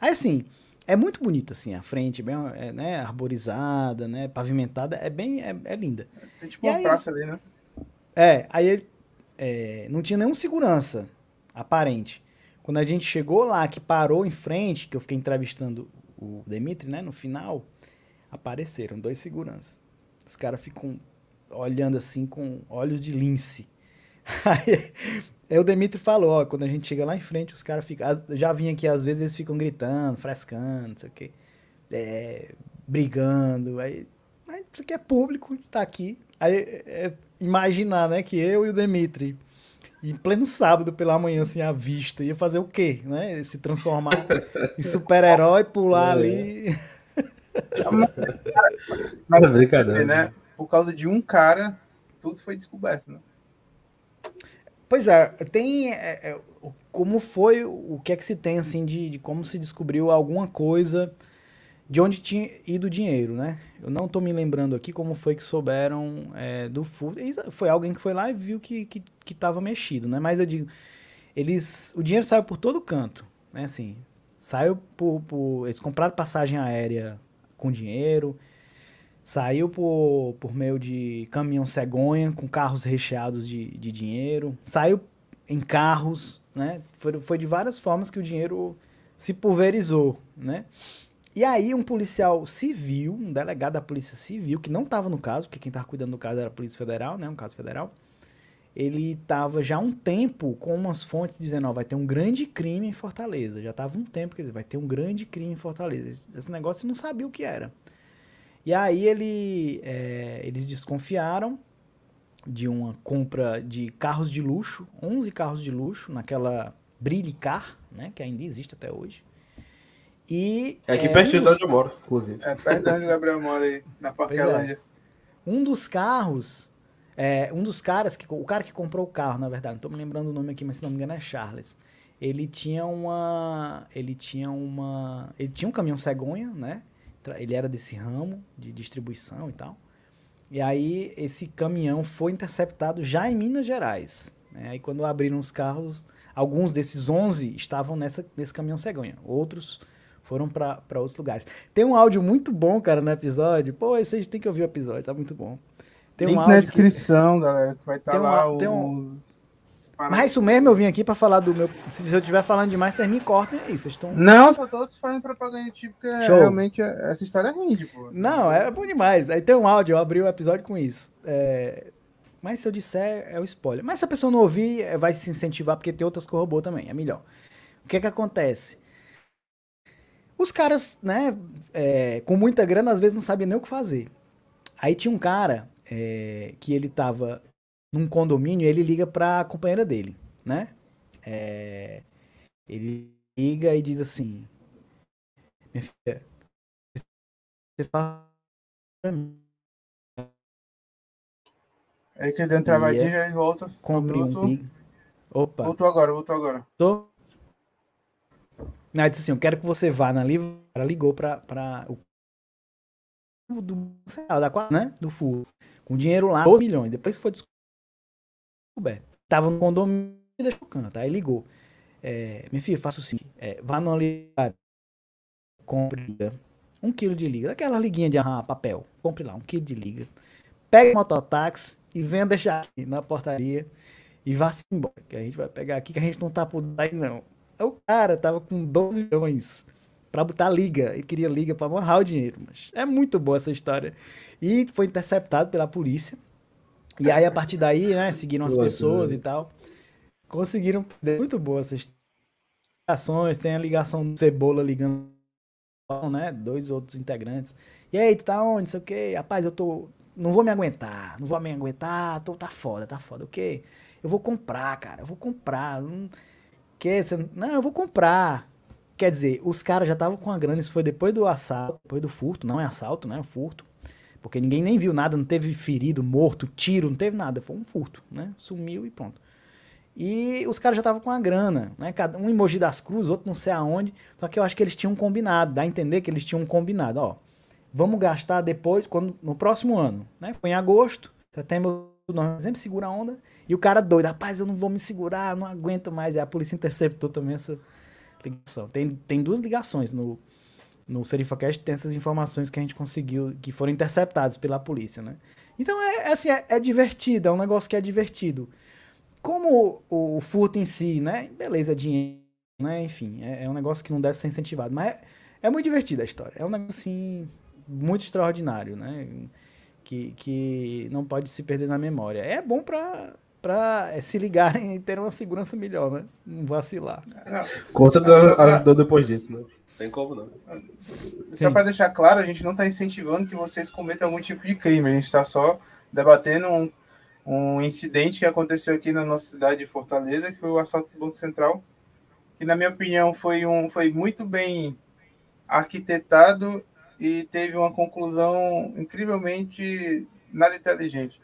Aí assim, é muito bonito assim, a frente, bem, é, né, arborizada, né, pavimentada, é bem, é, é linda. Tem tipo e uma aí, praça ali, né? É, aí ele, é, não tinha nenhum segurança aparente. Quando a gente chegou lá, que parou em frente, que eu fiquei entrevistando o Demitri, né, no final, apareceram dois seguranças. Os caras ficam olhando assim com olhos de lince. Aí, aí o Demitri falou, ó, quando a gente chega lá em frente, os caras ficam. Já vim aqui, às vezes eles ficam gritando, frescando, não sei o quê. É, brigando. Aí, mas isso aqui é público, tá aqui. Aí é, imaginar, né, que eu e o Demitri, em pleno sábado pela manhã, assim, à vista, ia fazer o quê, né? Se transformar em super-herói, pular é. ali. Mas, é brincadeira. Né? por causa de um cara, tudo foi descoberto, né? Pois é, tem é, é, como foi, o que é que se tem assim de, de, como se descobriu alguma coisa de onde tinha ido o dinheiro, né? Eu não estou me lembrando aqui como foi que souberam é, do fundo. Foi alguém que foi lá e viu que que, que tava mexido, né? Mas eu digo, eles, o dinheiro saiu por todo canto, né? Assim, saiu por, por eles compraram passagem aérea com dinheiro, Saiu por, por meio de caminhão cegonha, com carros recheados de, de dinheiro. Saiu em carros, né? Foi, foi de várias formas que o dinheiro se pulverizou, né? E aí um policial civil, um delegado da polícia civil, que não estava no caso, porque quem estava cuidando do caso era a Polícia Federal, né? Um caso federal. Ele estava já há um tempo com umas fontes dizendo, ó, vai ter um grande crime em Fortaleza. Já estava um tempo, quer dizer, vai ter um grande crime em Fortaleza. Esse negócio não sabia o que era. E aí ele, é, eles desconfiaram de uma compra de carros de luxo, 11 carros de luxo, naquela Car, né, que ainda existe até hoje. E, é aqui é, perto um de onde eu moro, inclusive. É perto de onde o Gabriel mora aí, na Parquelândia. É. Um dos carros, é, um dos caras, que, o cara que comprou o carro, na verdade, não estou me lembrando o nome aqui, mas se não me engano é Charles. Ele tinha uma, ele tinha uma, ele tinha um caminhão cegonha, né? Ele era desse ramo de distribuição e tal. E aí esse caminhão foi interceptado já em Minas Gerais. Né? Aí quando abriram os carros, alguns desses 11 estavam nessa, nesse caminhão cegonha. Outros foram para outros lugares. Tem um áudio muito bom, cara, no episódio. Pô, vocês têm que ouvir o episódio, tá muito bom. Tem Link um na descrição, que... galera, que vai estar tá lá um, o... Mas é isso mesmo, eu vim aqui para falar do meu. Se eu estiver falando demais, vocês me cortem aí. Vocês estão. Não, só tô fazendo propaganda tipo, porque Show. realmente essa história rende, pô. Não, é bom demais. Aí tem um áudio, eu abri o episódio com isso. É... Mas se eu disser, é o spoiler. Mas se a pessoa não ouvir, é, vai se incentivar, porque tem outras que roubou também, é melhor. O que é que acontece? Os caras, né, é, com muita grana, às vezes não sabem nem o que fazer. Aí tinha um cara é, que ele tava num condomínio, ele liga pra companheira dele, né? É, ele liga e diz assim: Minha filha, você fala pra mim. Aí que ele deu uma travadinha e volta. Compre um Opa. Voltou agora, voltou agora. Tô. Não, disse assim: Eu quero que você vá na livra. Ela ligou pra, pra o do, da, né? do furo. Com dinheiro lá, 12 milhões. Depois que foi descoberto. Tava no condomínio e deixou canto. Aí ligou. É, minha filha, faça o seguinte: é, vá no ligar, compre um quilo de liga, daquela liguinha de arranhar papel. Compre lá um quilo de liga. Pegue o mototáxi e venha deixar aqui na portaria e vá-se embora. Que a gente vai pegar aqui, que a gente não tá por aí, não. O cara tava com 12 milhões para botar liga. e queria liga para amarrar o dinheiro. Mas é muito boa essa história. E foi interceptado pela polícia. E aí, a partir daí, né, seguiram as pessoas e tal. Conseguiram. Muito boa essas ligações. Tem a ligação do Cebola ligando, né? Dois outros integrantes. E aí, tu tá onde? Não sei o quê. Rapaz, eu tô. Não vou me aguentar. Não vou me aguentar. Tô, tá foda, tá foda. O quê? Eu vou comprar, cara. Eu vou comprar. Não, que, não eu vou comprar. Quer dizer, os caras já estavam com a grana. Isso foi depois do assalto, depois do furto. Não é assalto, né? É furto. Porque ninguém nem viu nada, não teve ferido, morto, tiro, não teve nada. Foi um furto, né? Sumiu e pronto. E os caras já estavam com a grana, né? Cada, um emoji das cruzes, outro não sei aonde. Só que eu acho que eles tinham combinado. Dá a entender que eles tinham combinado. Ó, vamos gastar depois, quando, no próximo ano, né? Foi em agosto, setembro, sempre segura a onda. E o cara doido, rapaz, eu não vou me segurar, não aguento mais. E a polícia interceptou também essa ligação. Tem, tem duas ligações no, no SerifaCast tem essas informações que a gente conseguiu, que foram interceptadas pela polícia, né? Então, é, é assim, é, é, divertido, é um negócio que é divertido. Como o, o furto em si, né? Beleza, é dinheiro, né? Enfim, é, é, um negócio que não deve ser incentivado. Mas é, é muito divertido a história. É um negócio, assim, muito extraordinário, né? Que, que não pode se perder na memória. É bom para para é, se ligarem e ter uma segurança melhor, né? Não vacilar. Com certeza ajudou depois disso, né? Tem como não. Só para deixar claro, a gente não está incentivando que vocês cometam algum tipo de crime, a gente está só debatendo um, um incidente que aconteceu aqui na nossa cidade de Fortaleza, que foi o assalto do Banco Central, que na minha opinião foi, um, foi muito bem arquitetado e teve uma conclusão incrivelmente nada inteligente.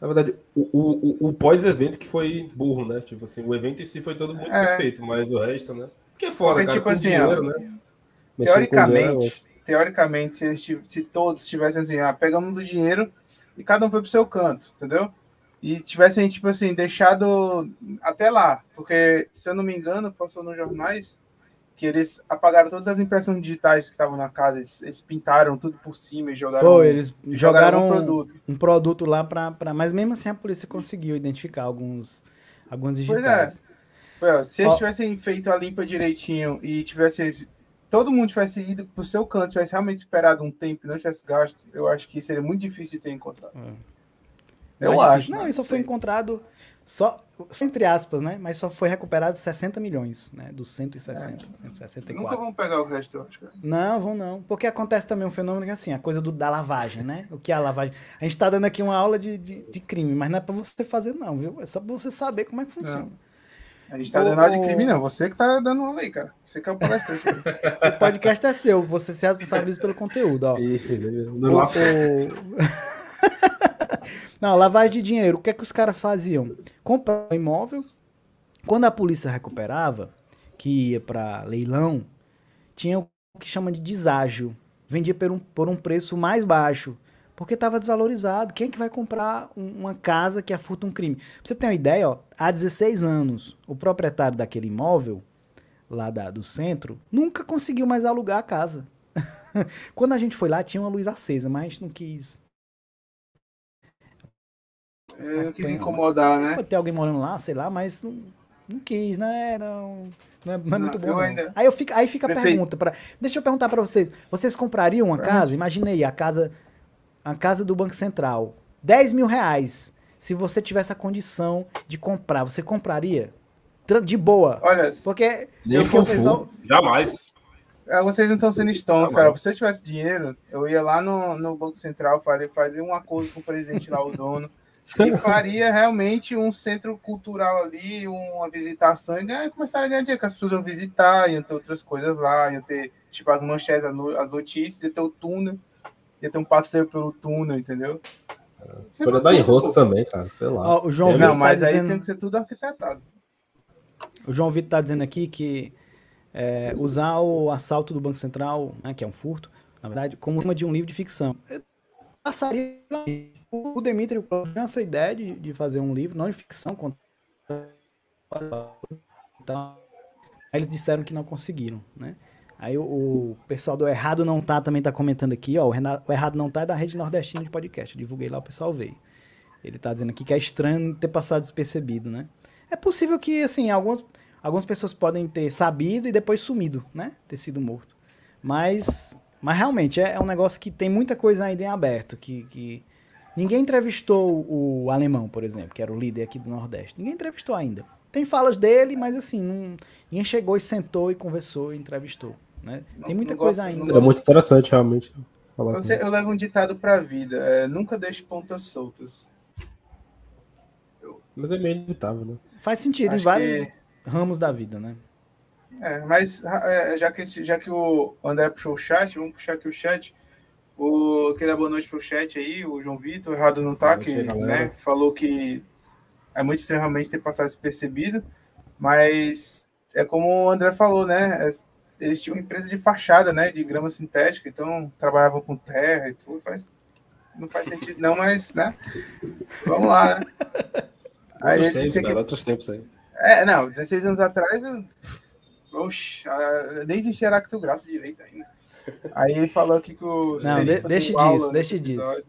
Na verdade, o, o, o pós-evento que foi burro, né? Tipo assim, o evento em si foi todo muito é. perfeito, mas o resto, né? Que é foda, Porque, cara, tipo assim, dinheiro, ó, né? Teoricamente, teoricamente, se, se todos tivessem assim, ah, pegamos o dinheiro e cada um foi pro seu canto, entendeu? E tivessem, tipo assim, deixado até lá, porque, se eu não me engano, passou nos jornais que eles apagaram todas as impressões digitais que estavam na casa, eles, eles pintaram tudo por cima e jogaram. Foi, eles jogaram, jogaram um, produto. um produto lá para. Mas mesmo assim a polícia conseguiu identificar alguns, alguns digitais. Pois é. Se eles tivessem feito a limpa direitinho e tivesse. Todo mundo tivesse ido pro seu canto, tivesse realmente esperado um tempo e não tivesse gasto, eu acho que seria muito difícil de ter encontrado. É. Eu acho. Não, isso foi encontrado só, entre aspas, né? Mas só foi recuperado 60 milhões, né? Dos 160, é. 164. Nunca vão pegar o resto, eu acho. Cara. Não, vão não. Porque acontece também um fenômeno que é assim, a coisa do, da lavagem, né? O que é a lavagem? A gente tá dando aqui uma aula de, de, de crime, mas não é pra você fazer não, viu? É só pra você saber como é que funciona. Não. A gente tá o, dando aula de crime, não. Você que tá dando aula aí, cara. Você que é o palestrante. o podcast é seu. Você se responsabiliza pelo conteúdo, ó. Isso, no nosso... Não, lavagem de dinheiro. O que é que os caras faziam? Compravam um imóvel. Quando a polícia recuperava, que ia para leilão, tinha o que chama de deságio. Vendia por um, por um preço mais baixo. Porque estava desvalorizado. Quem é que vai comprar uma casa que é furta um crime? Pra você ter uma ideia, ó, há 16 anos, o proprietário daquele imóvel, lá da, do centro, nunca conseguiu mais alugar a casa. Quando a gente foi lá, tinha uma luz acesa, mas a gente não quis eu não quis incomodar, né? Pode ter alguém morando lá, sei lá, mas não, não quis, né? Não, não é, não é muito bom. Eu ainda... Aí, eu fico, aí fica a pergunta. Pra, deixa eu perguntar para vocês. Vocês comprariam uma casa? Imaginei a casa, a casa do Banco Central. 10 mil reais. Se você tivesse a condição de comprar, você compraria? De boa. Olha, porque se eu fosse. Pessoal... Jamais. É, vocês não estão sendo stonks, cara. Se eu tivesse dinheiro, eu ia lá no, no Banco Central, fazer, fazer um acordo com o presidente lá, o dono e faria realmente um centro cultural ali, uma visitação, e ganhar, começaria a ganhar dinheiro, que as pessoas iam visitar, iam ter outras coisas lá, iam ter, tipo, as manchetes, as notícias, ia ter o túnel, ia ter um passeio pelo túnel, entendeu? Pode dar enrosco também, cara, sei lá. Ó, o João Vitor tá mas tá aí dizendo... tem que ser tudo arquitetado. O João Vitor tá dizendo aqui que é, usar o assalto do Banco Central, né, que é um furto, na verdade, como uma de um livro de ficção. Eu passaria o Demetrio tinha essa ideia de, de fazer um livro, não de ficção, então, eles disseram que não conseguiram, né? Aí o, o, pessoal do Errado Não Tá também tá comentando aqui, ó, o, Renato, o Errado Não Tá é da Rede Nordestina de Podcast, eu divulguei lá, o pessoal veio. Ele tá dizendo aqui que é estranho ter passado despercebido, né? É possível que, assim, algumas, algumas pessoas podem ter sabido e depois sumido, né? Ter sido morto. Mas, mas realmente é, é um negócio que tem muita coisa ainda em aberto, que, que Ninguém entrevistou o alemão, por exemplo, que era o líder aqui do Nordeste. Ninguém entrevistou ainda. Tem falas dele, mas assim, não, ninguém chegou e sentou e conversou e entrevistou. Né? Tem muita não coisa gosto, ainda. É muito interessante, realmente. Você, eu levo um ditado para a vida: é, nunca deixe pontas soltas. Mas é meio inevitável, né? Faz sentido Acho em vários que... ramos da vida, né? É, mas é, já, que, já que o André puxou o chat, vamos puxar aqui o chat. O que dá boa noite pro chat aí, o João Vitor, errado não tá, que né, falou que é muito extremamente ter passado despercebido, mas é como o André falou, né? Eles tinham uma empresa de fachada, né? De grama sintética, então trabalhavam com terra e tudo, faz, não faz sentido, não, mas, né? Vamos lá, né? Aí outros tempos, que... cara, outros tempos aí. É, não, 16 anos atrás, eu... Oxe, nem existia Aracto Graça direito ainda. Aí ele falou aqui que o. Não, de, deixa disso, deixa disso.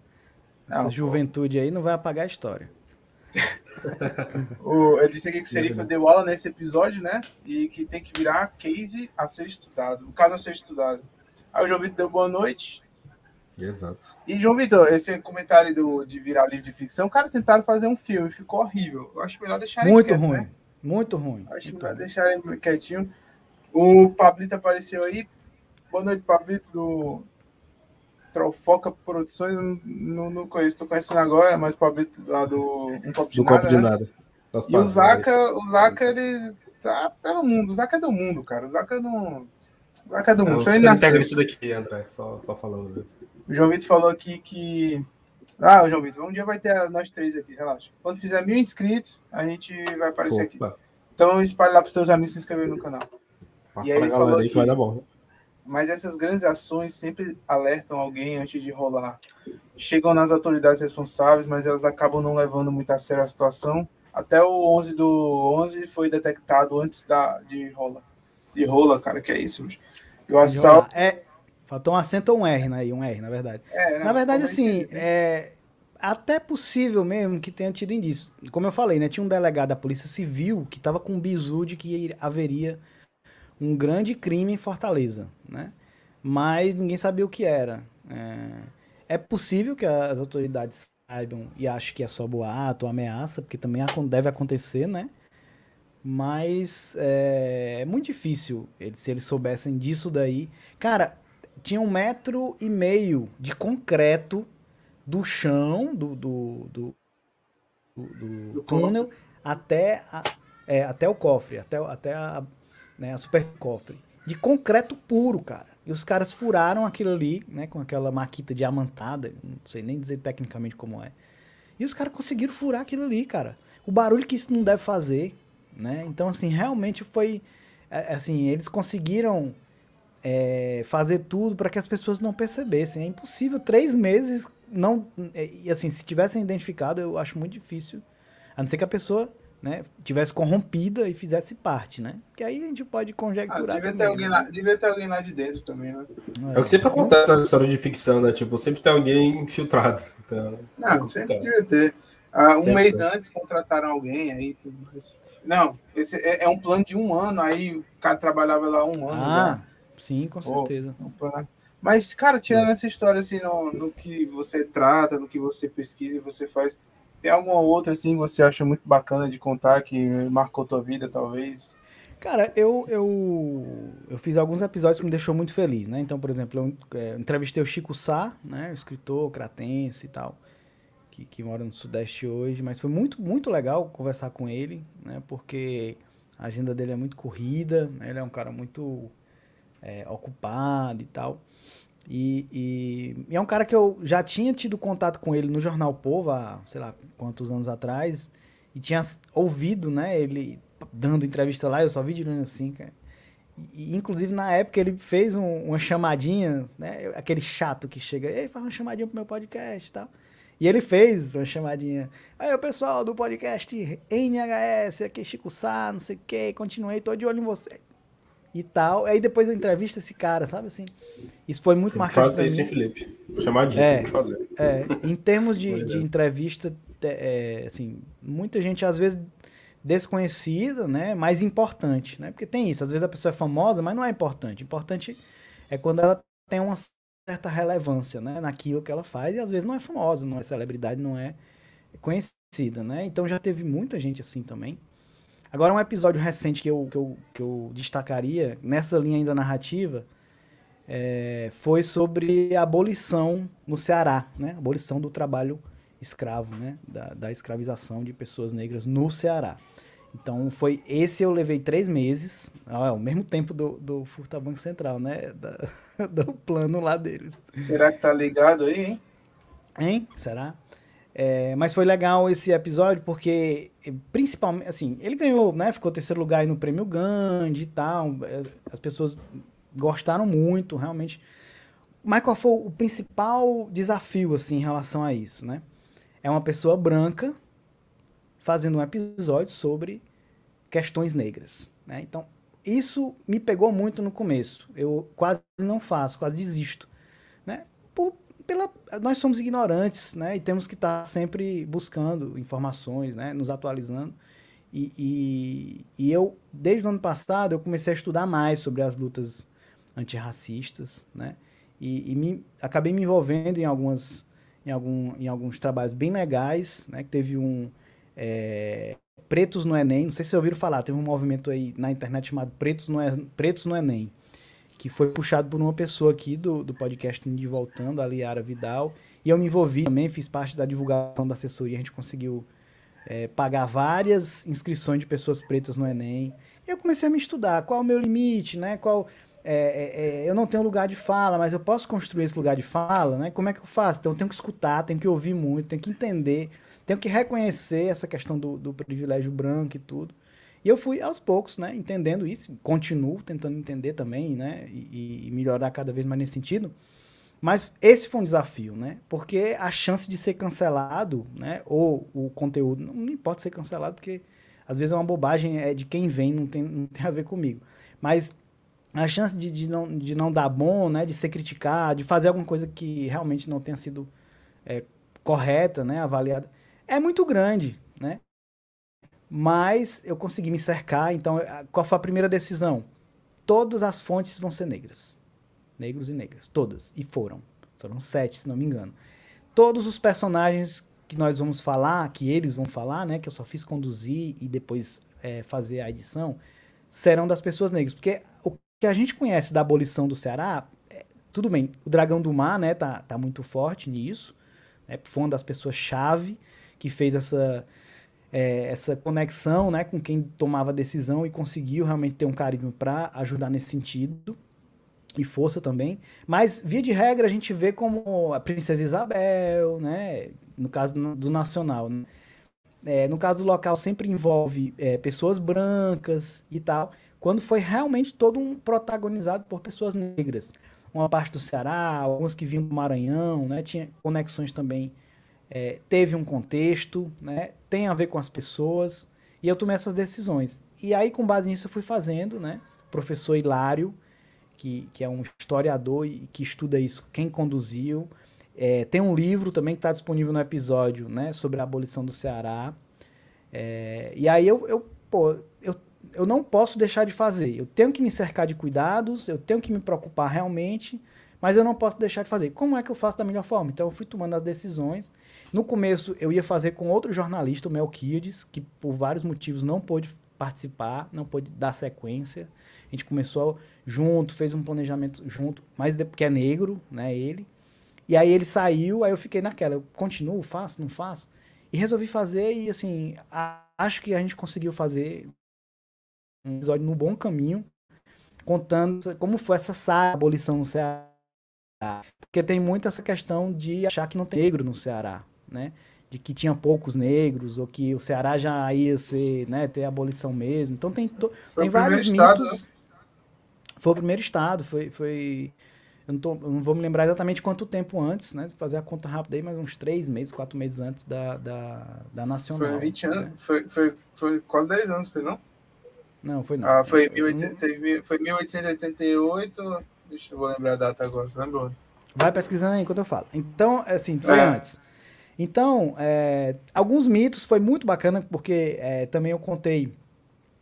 Essa não, juventude pô. aí não vai apagar a história. o, ele disse aqui que o Serifa deu aula nesse episódio, né? E que tem que virar case a ser estudado. O caso a ser estudado. Aí o João Vitor deu boa noite. Exato. E, João Vitor, esse comentário do, de virar livro de ficção, o cara tentaram fazer um filme, ficou horrível. Eu acho melhor deixar Muito quieto, ruim. Né? Muito ruim. Acho Muito melhor deixar ele quietinho. O Pablito apareceu aí. Boa noite, Pablito, do Trofoca Produções. Não, não conheço, tô conhecendo agora, mas o Pablito lá do Um Copo de do Nada. Copo de né? nada. e o Zaka, o Zaka, ele tá pelo mundo. O Zaka é do mundo, cara. O Zaka não. O Zaka é do mundo. Você não integra isso daqui, André, só, só falando isso. O João Vitor falou aqui que. Ah, o João Vitor, um dia vai ter nós três aqui, relaxa. Quando fizer mil inscritos, a gente vai aparecer Opa. aqui. Então espalhe lá para seus amigos se inscreverem no canal. Passa para a galera aí que, que vai dar bom. Mas essas grandes ações sempre alertam alguém antes de rolar. Chegam nas autoridades responsáveis, mas elas acabam não levando muito a sério a situação. Até o 11 do 11 foi detectado antes da, de rola. De rola, cara, que é isso. E o assalto... É, faltou um acento ou um R aí, um R, na verdade. É, na verdade, assim, é, até possível mesmo que tenha tido indício. Como eu falei, né? Tinha um delegado da Polícia Civil que estava com um bizu de que haveria um grande crime em Fortaleza, né? Mas ninguém sabia o que era. É, é possível que as autoridades saibam e achem que é só boato ameaça, porque também deve acontecer, né? Mas é, é muito difícil eles, se eles soubessem disso daí. Cara, tinha um metro e meio de concreto do chão do, do, do, do, do túnel até, a, é, até o cofre, até, até a, né, a super cofre, de concreto puro, cara. E os caras furaram aquilo ali, né, com aquela maquita diamantada, não sei nem dizer tecnicamente como é. E os caras conseguiram furar aquilo ali, cara. O barulho que isso não deve fazer, né? Então, assim, realmente foi, é, assim, eles conseguiram é, fazer tudo para que as pessoas não percebessem. É impossível. Três meses não. É, e assim, se tivessem identificado, eu acho muito difícil. A não ser que a pessoa né, tivesse corrompida e fizesse parte, né? Que aí a gente pode conjecturar. Ah, devia, também, ter alguém né? lá, devia ter alguém lá de dentro também, né? É, é o que sempre acontece na história de ficção, né? Tipo, sempre tem alguém infiltrado. Então, não, sempre devia ter. Ah, um mês é. antes contrataram alguém aí tudo mais. Não, esse é, é, um plano de um ano, aí o cara trabalhava lá um ano. Ah, sim, com certeza. Oh, Mas, cara, tirando essa história assim, no, no que você trata, no que você pesquisa e você faz, tem alguma outra assim que você acha muito bacana de contar que marcou tua vida, talvez? Cara, eu, eu, eu fiz alguns episódios que me deixou muito feliz, né? Então, por exemplo, eu é, entrevistei o Chico Sá, né? O escritor cratense e tal, que, que mora no Sudeste hoje, mas foi muito, muito legal conversar com ele, né? Porque a agenda dele é muito corrida, né? Ele é um cara muito é, ocupado e tal. E, e, e, é um cara que eu já tinha tido contato com ele no Jornal Povo há, sei lá, quantos anos atrás, e tinha ouvido, né, ele dando entrevista lá, eu só vi de longe assim, cara. E, inclusive, na época, ele fez um, uma chamadinha, né, aquele chato que chega, ei, faz uma chamadinha pro meu podcast e tal. E ele fez uma chamadinha. Aí, o pessoal do podcast NHS, aqui é Chico Sá, não sei o que, continuei, tô de olho em você e tal. Aí depois eu entrevisto esse cara, sabe assim? Isso foi muito tem marcante. Fazer isso, hein, Felipe? Chamadinha, é, tem que fazer. É, em termos de, de entrevista, é, assim, muita gente às vezes desconhecida, né? Mais importante, né? Porque tem isso, às vezes a pessoa é famosa, mas não é importante. Importante é quando ela tem uma certa relevância, né, naquilo que ela faz e às vezes não é famosa, não é celebridade, não é conhecida, né? Então já teve muita gente assim também. Agora um episódio recente que eu, que eu, que eu destacaria nessa linha ainda narrativa é, foi sobre a abolição no Ceará, né? Abolição do trabalho escravo, né? Da, da escravização de pessoas negras no Ceará. Então foi esse eu levei três meses, ao mesmo tempo do, do Furtabanco Central, né? Da, do plano lá deles. Será que tá ligado aí, hein? Hein? Será? É, mas foi legal esse episódio porque, principalmente, assim, ele ganhou, né? Ficou terceiro lugar aí no Prêmio Gandhi e tal. É, as pessoas gostaram muito, realmente. Mas qual foi o principal desafio, assim, em relação a isso, né? É uma pessoa branca fazendo um episódio sobre questões negras, né? Então, isso me pegou muito no começo. Eu quase não faço, quase desisto, pela, nós somos ignorantes, né? E temos que estar sempre buscando informações, né? Nos atualizando. E, e, e, eu, desde o ano passado, eu comecei a estudar mais sobre as lutas antirracistas, né? E, e me, acabei me envolvendo em algumas em, algum, em alguns trabalhos bem legais, né? Que teve um é, Pretos no Enem, não sei se vocês ouviram falar, teve um movimento aí na internet chamado Pretos no, Pretos no Enem, que foi puxado por uma pessoa aqui do, do podcast de Voltando, a Liara Vidal, e eu me envolvi também, fiz parte da divulgação da assessoria, a gente conseguiu é, pagar várias inscrições de pessoas pretas no Enem, e eu comecei a me estudar, qual é o meu limite, né, qual é, é, é, eu não tenho lugar de fala, mas eu posso construir esse lugar de fala, né? Como é que eu faço? Então eu tenho que escutar, tenho que ouvir muito, tenho que entender, tenho que reconhecer essa questão do, do privilégio branco e tudo. E eu fui aos poucos, né, entendendo isso, continuo tentando entender também, né, e, e, melhorar cada vez mais nesse sentido. Mas esse foi um desafio, né, porque a chance de ser cancelado, né, ou o conteúdo, não, importa ser cancelado, porque às vezes é uma bobagem, é de quem vem, não tem, não tem a ver comigo. Mas a chance de, de, não, de não dar bom, né, de ser criticado, de fazer alguma coisa que realmente não tenha sido é, correta, né, avaliada, é muito grande? Mas eu consegui me cercar, então qual foi a primeira decisão? Todas as fontes vão ser negras. Negros e negras, todas. E foram. Foram sete, se não me engano. Todos os personagens que nós vamos falar, que eles vão falar, né? Que eu só fiz conduzir e depois é, fazer a edição, serão das pessoas negras. Porque o que a gente conhece da abolição do Ceará, é, tudo bem, o Dragão do Mar, né, tá, tá muito forte nisso, né, foi uma das pessoas-chave que fez essa, é, essa conexão, né, com quem tomava a decisão e conseguiu realmente ter um carisma para ajudar nesse sentido, e força também, mas via de regra a gente vê como a Princesa Isabel, né, no caso do, do Nacional, né? é, no caso do local sempre envolve é, pessoas brancas e tal, quando foi realmente todo um protagonizado por pessoas negras. Uma parte do Ceará, algumas que vinham do Maranhão, né? Tinha conexões também. É, teve um contexto, né? Tem a ver com as pessoas. E eu tomei essas decisões. E aí, com base nisso, eu fui fazendo, né? O professor Hilário, que, que é um historiador e que estuda isso, quem conduziu. É, tem um livro também que está disponível no episódio, né? Sobre a abolição do Ceará. É, e aí eu, eu, pô, eu eu não posso deixar de fazer. Eu tenho que me cercar de cuidados, eu tenho que me preocupar realmente, mas eu não posso deixar de fazer. Como é que eu faço da melhor forma? Então eu fui tomando as decisões. No começo eu ia fazer com outro jornalista, o Melquiades, que por vários motivos não pôde participar, não pôde dar sequência. A gente começou junto, fez um planejamento junto, mas porque é negro, né, ele. E aí ele saiu, aí eu fiquei naquela, eu continuo, faço, não faço? E resolvi fazer e assim, a, acho que a gente conseguiu fazer um episódio no bom caminho, contando como foi essa abolição no Ceará. Porque tem muito essa questão de achar que não tem negro no Ceará, né? De que tinha poucos negros, ou que o Ceará já ia ser, né, ter abolição mesmo. Então tem, tem vários estado, mitos. Né? Foi o primeiro estado, foi. foi eu não, tô, eu não, vou me lembrar exatamente quanto tempo antes, né? Fazer a conta rápida aí, mas uns três meses, quatro meses antes da, da, da Nacional. Foi 20 anos, né? foi, foi, foi quase 10 anos, foi não? Não, foi não. Ah, foi, 1800, foi 1888. Deixa eu vou lembrar a data agora, você lembrou? Vai pesquisando aí enquanto eu falo. Então, assim, foi é. antes. Então, é, alguns mitos foi muito bacana, porque é, também eu contei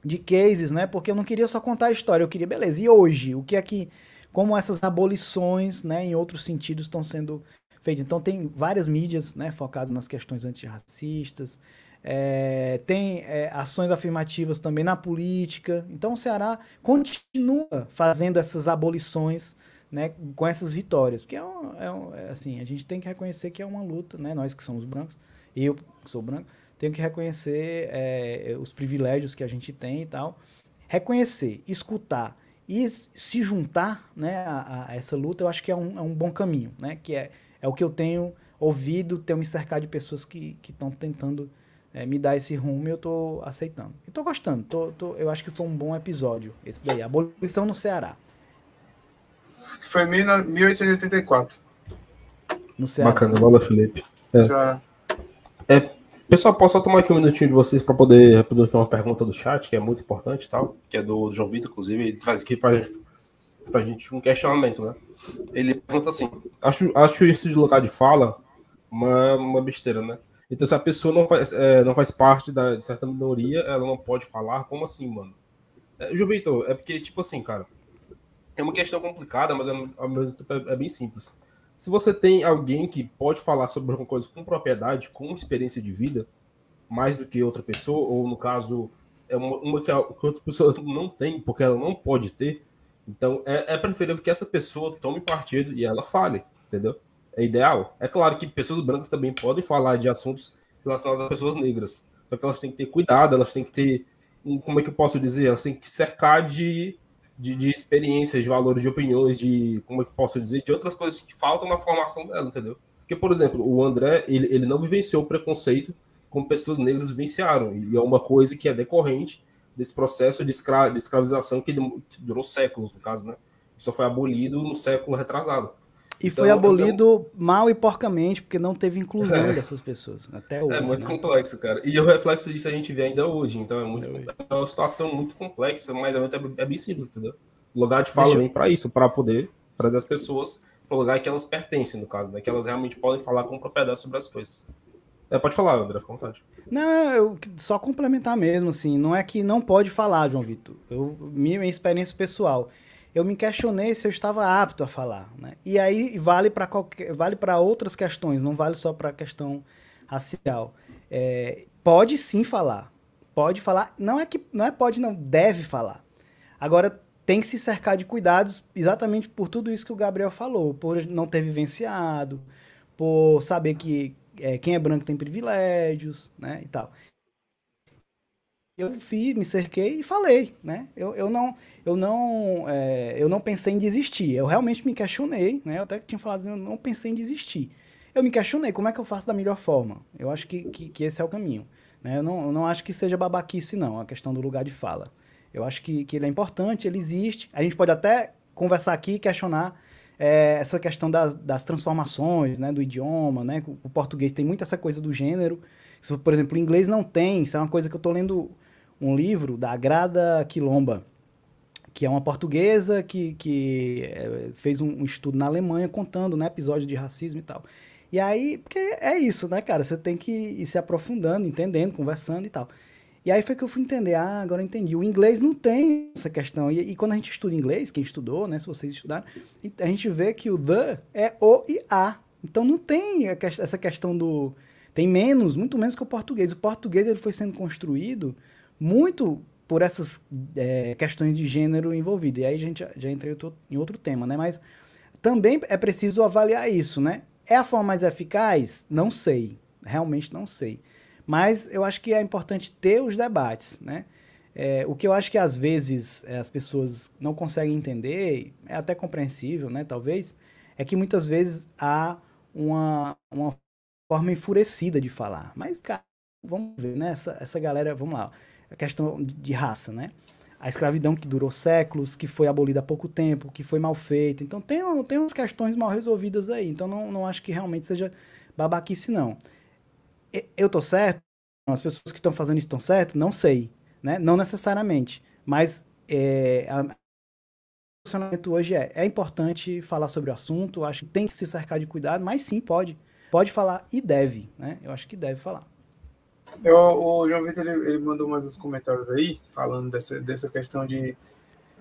de cases, né? Porque eu não queria só contar a história, eu queria, beleza, e hoje? O que é que. como essas abolições, né, em outros sentidos estão sendo feitas. Então tem várias mídias, né, focadas nas questões antirracistas, é, tem é, ações afirmativas também na política. Então o Ceará continua fazendo essas abolições, né, com essas vitórias, porque é, um, é, um, é assim, a gente tem que reconhecer que é uma luta, né, nós que somos brancos, eu que sou branco, tenho que reconhecer é, os privilégios que a gente tem e tal, reconhecer, escutar e se juntar né, a, a, essa luta, eu acho que é um, é um bom caminho, né? Que é, é o que eu tenho ouvido, tenho me cercado de pessoas que estão tentando é, me dar esse rumo e eu estou aceitando. E estou gostando, tô, tô, eu acho que foi um bom episódio esse daí, Abolição no Ceará. Foi em 1884. No Ceará. Bacana, bola, Felipe. É. é Pessoal, posso tomar aqui um minutinho de vocês para poder responder uma pergunta do chat, que é muito importante tal, que é do João Vitor, inclusive, ele traz aqui para a gente um questionamento, né? Ele pergunta assim: acho, acho isso de lugar de fala uma, uma besteira, né? Então, se a pessoa não faz, é, não faz parte da, de certa minoria, ela não pode falar, como assim, mano? É, João Vitor, é porque, tipo assim, cara, é uma questão complicada, mas é, ao mesmo tempo é, é bem simples. Se você tem alguém que pode falar sobre alguma coisa com propriedade, com experiência de vida, mais do que outra pessoa, ou no caso, é uma, uma que, a, que outra pessoa não tem, porque ela não pode ter, então é, é preferível que essa pessoa tome partido e ela fale, entendeu? É ideal. É claro que pessoas brancas também podem falar de assuntos relacionados a pessoas negras, só que elas têm que ter cuidado, elas têm que ter, como é que eu posso dizer, elas têm que cercar de de, de experiências, de valores, de opiniões, de, como é que posso dizer, de outras coisas que faltam na formação dela, entendeu? Porque, por exemplo, o André, ele, ele não vivenciou o preconceito como pessoas negras vivenciaram, e é uma coisa que é decorrente desse processo de, escra de escravização que durou séculos, no caso, né? Só foi abolido no século retrasado. E então, foi abolido então... mal e porcamente, porque não teve inclusão é. dessas pessoas, até hoje. É muito né? complexo, cara. E o reflexo disso a gente vê ainda hoje, então é, muito, é uma situação muito complexa, mas é, é bem simples, entendeu? O lugar de fala vem para isso, para poder trazer as pessoas para o lugar que elas pertencem, no caso, né? Que elas realmente podem falar com propriedade sobre as coisas. É, pode falar, André, fica à vontade. Não, eu só complementar mesmo, assim, não é que não pode falar, João Vitor. Eu, minha experiência pessoal eu me questionei se eu estava apto a falar. Né? E aí vale para vale para outras questões, não vale só para a questão racial. É, pode sim falar, pode falar. Não é que não é pode não deve falar. Agora tem que se cercar de cuidados exatamente por tudo isso que o Gabriel falou, por não ter vivenciado, por saber que é, quem é branco tem privilégios, né, e tal eu fiz, me cerquei e falei, né? Eu, eu não, eu não, é, eu não pensei em desistir. Eu realmente me questionei, né? Eu até tinha falado, eu não pensei em desistir. Eu me questionei, como é que eu faço da melhor forma? Eu acho que, que, que esse é o caminho. Né? Eu, não, eu não acho que seja babaquice, não, a questão do lugar de fala. Eu acho que, que ele é importante, ele existe. A gente pode até conversar aqui e questionar é, essa questão das, das transformações, né? Do idioma, né? O português tem muito essa coisa do gênero. Por exemplo, o inglês não tem. Isso é uma coisa que eu estou lendo um livro da Grada Quilomba, que é uma portuguesa que, que é, fez um, um, estudo na Alemanha contando né, episódios de racismo e tal. E aí, porque é isso, né, cara? Você tem que ir se aprofundando, entendendo, conversando e tal. E aí foi que eu fui entender, ah, agora eu entendi. O inglês não tem essa questão. E, e quando a gente estuda inglês, quem estudou, né, se vocês estudaram, a gente vê que o the é o e a. Então não tem essa questão do... Tem menos, muito menos que o português. O português ele foi sendo construído muito por essas é, questões de gênero envolvidas. E aí a gente já, já entrei em outro tema, né? Mas também é preciso avaliar isso, né? É a forma mais eficaz? Não sei. Realmente não sei. Mas eu acho que é importante ter os debates, né? É, o que eu acho que às vezes é, as pessoas não conseguem entender, é até compreensível, né? Talvez, é que muitas vezes há uma, uma forma enfurecida de falar. Mas, cara, vamos ver, né? Essa, essa galera, vamos lá a questão de raça, né? A escravidão que durou séculos, que foi abolida há pouco tempo, que foi mal feita. Então tem, tem umas questões mal resolvidas aí. Então não, não acho que realmente seja babaquice, não. Eu tô certo? As pessoas que estão fazendo isso estão certo? Não sei. Né? Não necessariamente. Mas é, a, posicionamento hoje é, é importante falar sobre o assunto, acho que tem que se cercar de cuidado, mas sim, pode. Pode falar e deve, né? Eu acho que deve falar. Eu, o João Vitor ele, ele, mandou mais uns comentários aí, falando dessa, dessa questão de.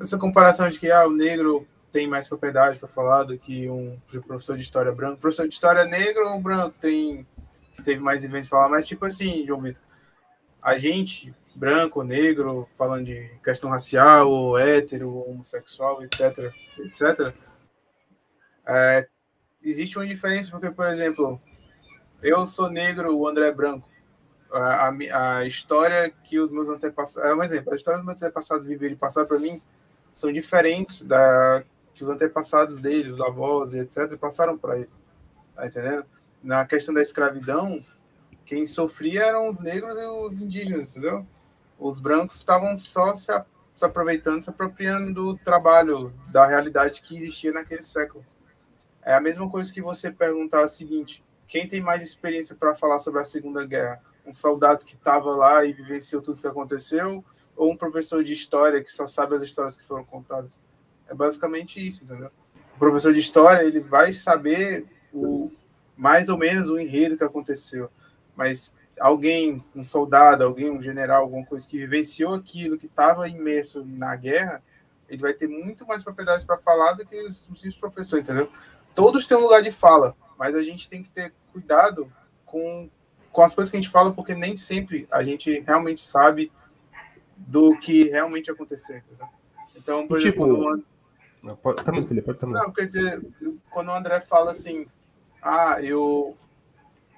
essa comparação de que ah, o negro tem mais propriedade para falar do que um professor de história branco. Professor de história negro ou branco tem teve mais vivência falar, mas tipo assim, João Vitor, a gente, branco, negro, falando de questão racial, ou hétero, ou homossexual, etc, etc, é, existe uma diferença, porque, por exemplo, eu sou negro, o André é branco. A, a, história que os meus antepassados. É um exemplo, a história dos meus antepassados viveram e passaram para mim são diferentes da que os antepassados dele, os avós e etc., passaram para ele. Tá entendendo? Na questão da escravidão, quem sofria eram os negros e os indígenas, entendeu? Os brancos estavam só se, a, se aproveitando, se apropriando do trabalho, da realidade que existia naquele século. É a mesma coisa que você perguntar o seguinte: quem tem mais experiência para falar sobre a Segunda Guerra? Um soldado que estava lá e vivenciou tudo que aconteceu, ou um professor de história que só sabe as histórias que foram contadas? É basicamente isso, entendeu? O professor de história ele vai saber o mais ou menos o enredo que aconteceu, mas alguém, um soldado, alguém, um general, alguma coisa que vivenciou aquilo, que estava imerso na guerra, ele vai ter muito mais propriedades para falar do que os simples professores, entendeu? Todos têm um lugar de fala, mas a gente tem que ter cuidado com, com as coisas que a gente fala, porque nem sempre a gente realmente sabe do que realmente aconteceu, entendeu? Então, por tipo, exemplo, não, pode, tá muito, Felipe, pode também. Não, quer dizer, quando o André fala assim, ah, eu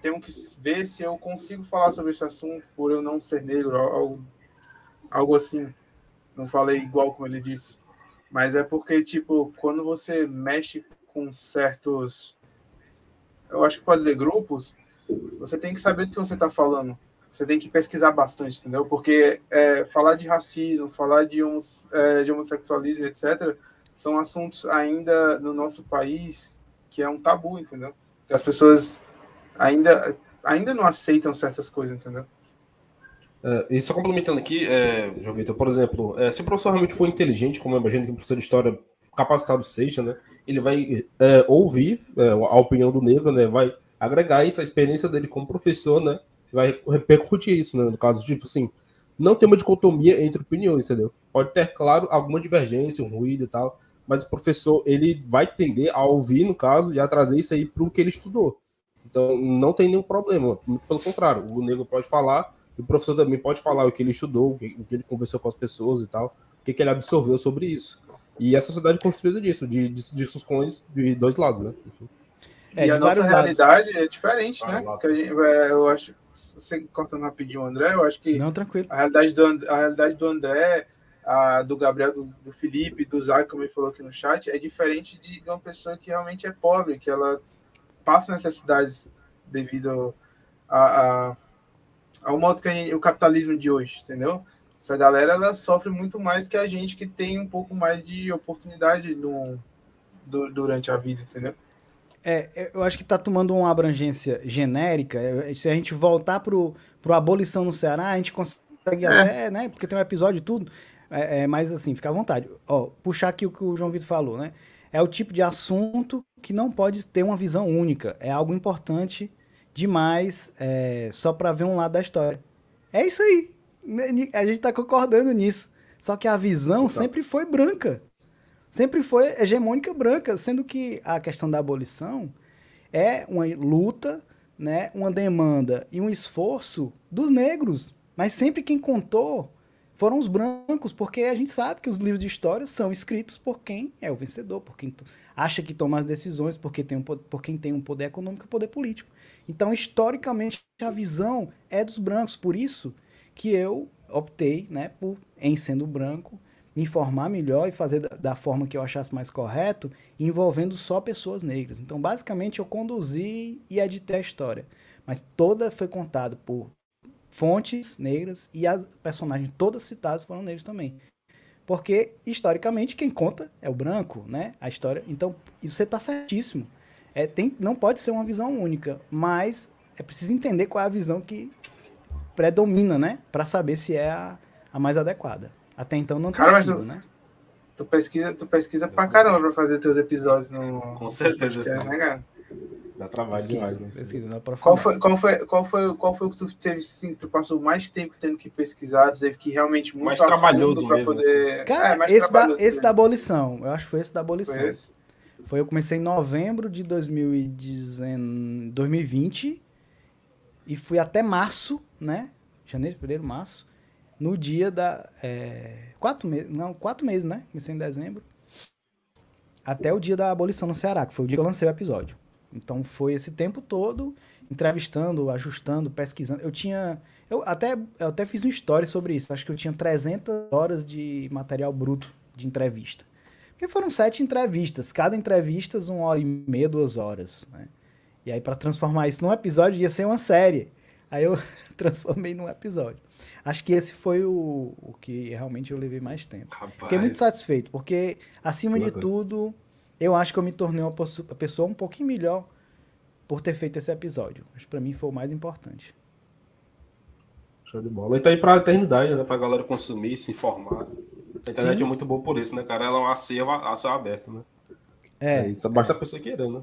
tenho que ver se eu consigo falar sobre esse assunto por eu não ser negro, algo, algo assim. Não falei igual como ele disse. Mas é porque, tipo, quando você mexe com certos. Eu acho que pode dizer grupos, você tem que saber do que você está falando. Você tem que pesquisar bastante, entendeu? Porque é, falar de racismo, falar de, homos, é, de homossexualismo, etc., são assuntos ainda no nosso país que é um tabu, entendeu? Que as pessoas ainda, ainda não aceitam certas coisas, entendeu? É, e só complementando aqui, é, João Vitor, por exemplo, é, se o professor realmente for inteligente, como eu imagino que o professor de história capacitado seja, né, ele vai é, ouvir é, a opinião do negro, né, vai agregar isso, a experiência dele como professor, né, vai repercutir isso, né, no caso, tipo assim, não tem uma dicotomia entre opiniões, entendeu? Pode ter, claro, alguma divergência, um ruído e tal, mas o professor ele vai tender a ouvir, no caso, e a trazer isso aí para o que ele estudou. Então não tem nenhum problema, pelo contrário, o negro pode falar, e o professor também pode falar o que ele estudou, o que, ele conversou com as pessoas e tal, o que, que ele absorveu sobre isso. E a sociedade é construída disso, de, de discussões de dois lados, né? É, e a nossa realidade lados. é diferente, né? Gente, é, eu acho, você cortando rapidinho, André, eu acho que não, tranquilo. A realidade do, a realidade do André a, do Gabriel, do, do Felipe, do Zac, como ele falou aqui no chat, é diferente de, de uma pessoa que realmente é pobre, que ela passa necessidades devido a, a, ao modo que gente, o capitalismo de hoje, entendeu? Essa galera ela sofre muito mais que a gente que tem um pouco mais de oportunidade no, do, durante a vida, entendeu? É, é eu acho que está tomando uma abrangência genérica. Se a gente voltar para o abolição no Ceará, a gente consegue é. até, né? Porque tem um episódio e tudo. É, é, mas assim, fica à vontade. Ó, puxar aqui o que o João Vitor falou, né? É o tipo de assunto que não pode ter uma visão única. É algo importante demais é, só para ver um lado da história. É isso aí. A gente tá concordando nisso. Só que a visão Exato. sempre foi branca. Sempre foi hegemônica branca, sendo que a questão da abolição é uma luta, né, uma demanda e um esforço dos negros. Mas sempre quem contou foram os brancos, porque a gente sabe que os livros de história são escritos por quem é o vencedor, por quem acha que toma as decisões, porque tem um, por quem tem um poder econômico e poder político. Então, historicamente, a visão é dos brancos. Por isso que eu optei, né, por, em sendo branco, informar melhor e fazer da, da, forma que eu achasse mais correto, envolvendo só pessoas negras. Então, basicamente, eu conduzi e editei a história. Mas toda foi contada por fontes negras e as personagens todas citadas foram negros também. Porque, historicamente, quem conta é o branco, né? A história. Então, você está certíssimo. É, tem, não pode ser uma visão única, mas é preciso entender qual é a visão que predomina, né? Para saber se é a, a, mais adequada. Até então não tem sido, né? Tu pesquisa, tu pesquisa pra caramba pra fazer teus episódios no. Com certeza. Podcast, né, cara? Dá trabalho pesquisa, demais, né? Pesquisa, dá qual, foi, qual, foi, qual, foi, qual foi o que tu teve, assim, tu passou mais tempo tendo que pesquisar, tu teve que realmente muito mais trabalhoso mesmo, poder... Assim. Cara, é, esse, da, esse da abolição, eu acho que foi esse da abolição. Foi, esse? foi eu comecei em novembro de 2020 e fui até março, né? Janeiro, fevereiro, março. No dia da. É, quatro meses. Não, quatro meses, né? Comecei em dezembro. Até o dia da abolição no Ceará, que foi o dia que eu lancei o episódio. Então foi esse tempo todo entrevistando, ajustando, pesquisando. Eu tinha. Eu até, eu até fiz um story sobre isso. Acho que eu tinha 300 horas de material bruto de entrevista. Porque foram sete entrevistas. Cada entrevista, uma hora e meia, duas horas. Né? E aí, para transformar isso num episódio, ia ser uma série. Aí eu transformei num episódio. Acho que esse foi o, o que realmente eu levei mais tempo. Rapaz. Fiquei muito satisfeito, porque, acima de tudo, eu acho que eu me tornei uma pessoa um pouquinho melhor por ter feito esse episódio. Acho que pra mim foi o mais importante. Show de bola. E tá aí pra eternidade, né? Pra galera consumir, se informar. A internet Sim. é muito boa por isso, né, cara? Ela é uma ceia a céu aberto, né? É. só basta a pessoa querer, né?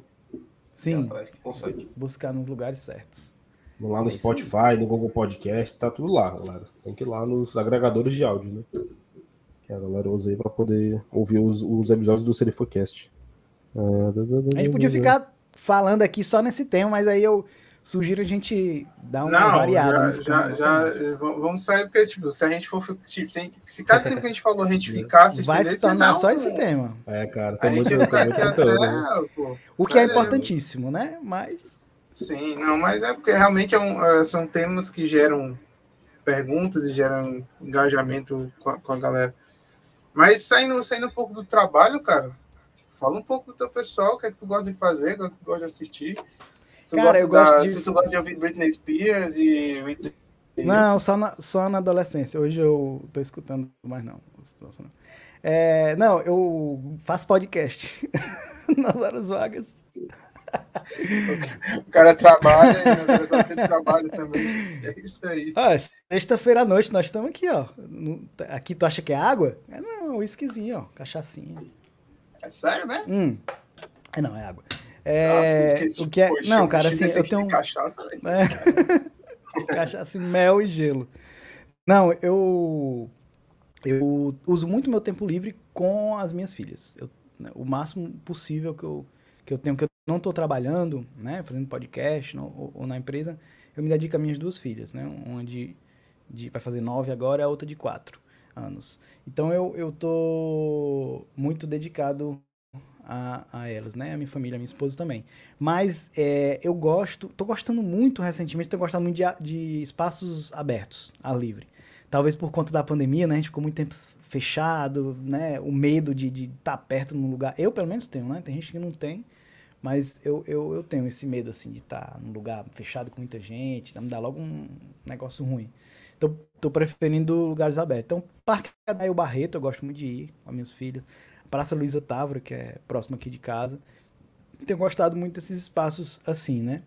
Sim. atrás que consegue. Buscar nos lugares certos. Vamos lá no é Spotify, no Google Podcast, tá tudo lá, galera. Tem que ir lá nos agregadores de áudio, né? Que a galera usa aí pra poder ouvir os, os episódios do Serifocast. A gente podia ficar falando aqui só nesse tema, mas aí eu sugiro a gente dar uma não, variada. Já, já, já, vamos sair, porque, tipo, se a gente for. Tipo, se, se cada tempo que a gente falou a gente ficasse. Vai se tornar só esse tema. É, cara, tem muito, muito conteúdo. Né? O que é importantíssimo, né? Mas. Sim, não, mas é porque realmente é um, é, são temas que geram perguntas e geram engajamento com a, com a galera. Mas saindo, saindo um pouco do trabalho, cara, fala um pouco do teu pessoal, o que é que tu gosta de fazer, o que, é que tu gosta de assistir. Se Cara, eu gosto da, de... Se tu gosta de ouvir Britney Spears e não, só na, só na adolescência. Hoje eu tô escutando mais não. É, não, eu faço podcast nas horas vagas. O cara trabalha, né? trabalha também. É isso aí. Ah, Sexta-feira à noite nós estamos aqui, ó. Aqui tu acha que é água? É não, um whiskyzinho, ó. Cachaçinha. É sério, né? Hum. É, não, é água. É, ah, o que é. Poxa, não, cara, assim, eu tenho. Cachaça, é, cachaça, mel e gelo. Não, eu. Eu uso muito meu tempo livre com as minhas filhas. Eu, né, o máximo possível que eu, que eu tenho, que eu não estou trabalhando, né, fazendo podcast não, ou, ou, na empresa, eu me dedico às minhas duas filhas, né, uma de, de vai fazer nove agora, a outra de quatro anos. Então eu, eu tô muito dedicado a, a elas, né? A minha família, a minha esposa também. Mas é, eu gosto, tô gostando muito recentemente, tô gostando muito de, de espaços abertos, ar livre. Talvez por conta da pandemia, né? A gente ficou muito tempo fechado, né? O medo de estar tá perto num lugar. Eu, pelo menos, tenho, né? Tem gente que não tem. Mas eu, eu, eu tenho esse medo, assim, de estar tá num lugar fechado com muita gente, me dá logo um negócio ruim. Então, tô preferindo lugares abertos. Então, Parque Adair Barreto, eu gosto muito de ir com as minhas filhas. Praça Luiza Távora, que é próximo aqui de casa. Tenho gostado muito desses espaços assim, né?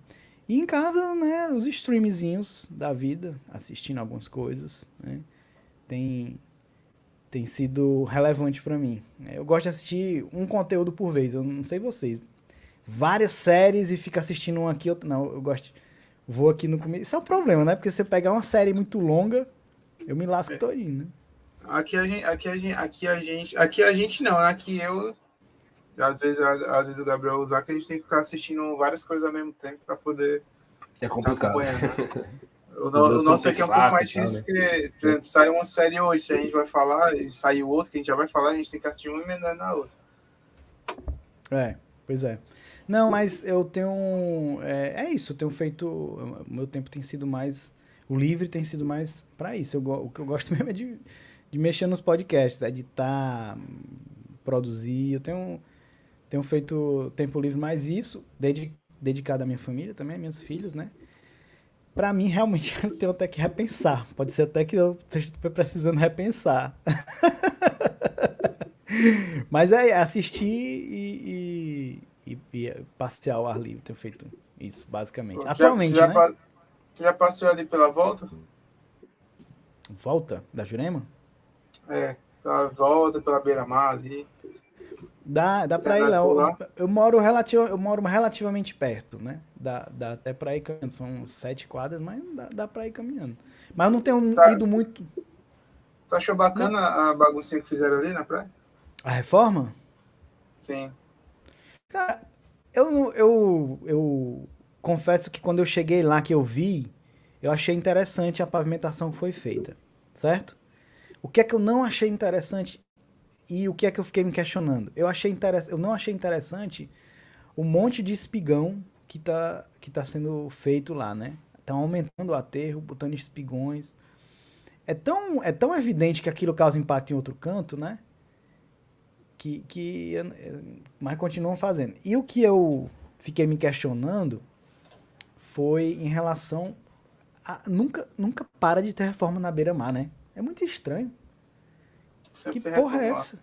E em casa, né, os streamzinhos da vida, assistindo algumas coisas, né? Tem, tem sido relevante para mim. Eu gosto de assistir um conteúdo por vez, eu não sei vocês. Várias séries e fica assistindo um aqui, outro. Não, eu gosto. Vou aqui no começo. Isso é um problema, né? Porque você pegar uma série muito longa, eu me lasco é. todinho, né? Aqui a gente, aqui a gente, aqui a gente, aqui a gente não, né? aqui eu às vezes, às vezes o Gabriel usar que a gente tem que ficar assistindo várias coisas ao mesmo tempo para poder é complicado. Né? O, no, o nosso aqui é um pouco mais difícil, né? porque, por exemplo, sai uma série hoje, se a gente vai falar, e sai o outro, que a gente já vai falar, a gente tem que assistir uma emendando na outra. É, pois é. Não, mas eu tenho. É, é isso, eu tenho feito. O meu tempo tem sido mais. O livre tem sido mais para isso. Eu, o que eu gosto mesmo é de de mexer nos podcasts, editar, produzir. Eu tenho, tenho feito tempo livre mais isso, dedicado à minha família também, minhas filhas, né? Para mim, realmente, eu tenho até que repensar. Pode ser até que eu esteja precisando repensar. Mas é assistir e, e, e, e passear ao ar livre. Tenho feito isso, basicamente. Já, Atualmente, já, né? já passeou ali pela volta? Volta da Jurema? É, pela volta, pela beira-mar ali. Dá, dá pra ir lá. Eu, eu, moro relativo, eu moro relativamente perto, né? Dá, dá até pra ir caminhando. São sete quadras, mas dá, dá pra ir caminhando. Mas eu não tenho tá. ido muito. Tu achou bacana não. a baguncinha que fizeram ali na praia? A reforma? Sim. Cara, eu, eu, eu confesso que quando eu cheguei lá que eu vi, eu achei interessante a pavimentação que foi feita, certo? O que é que eu não achei interessante e o que é que eu fiquei me questionando? Eu achei interessante, eu não achei interessante o monte de espigão que tá, que tá sendo feito lá, né? Estão aumentando o aterro, botando espigões. É tão, é tão evidente que aquilo causa impacto em outro canto, né? Que, que mas continuam fazendo. E o que eu fiquei me questionando foi em relação a, nunca nunca para de ter reforma na beira-mar, né? É muito estranho. Sempre que porra é essa?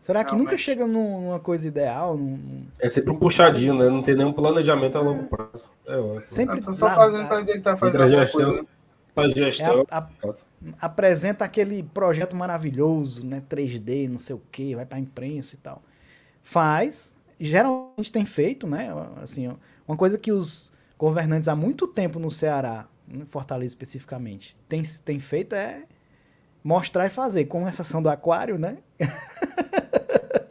Será que nunca chega numa coisa ideal? Num... É sempre um puxadinho, né? Não tem nenhum planejamento a longo prazo. É ótimo. Sempre só lá, fazendo pra dizer que tá fazendo alguma gestão, coisa. Pra gestão. É a, a, apresenta aquele projeto maravilhoso, né? 3D, não sei o que, vai pra imprensa e tal. Faz, geralmente tem feito, né? Assim, uma coisa que os governantes há muito tempo no Ceará, em Fortaleza especificamente, tem, tem feito é mostrar e fazer, com exceção do aquário, né?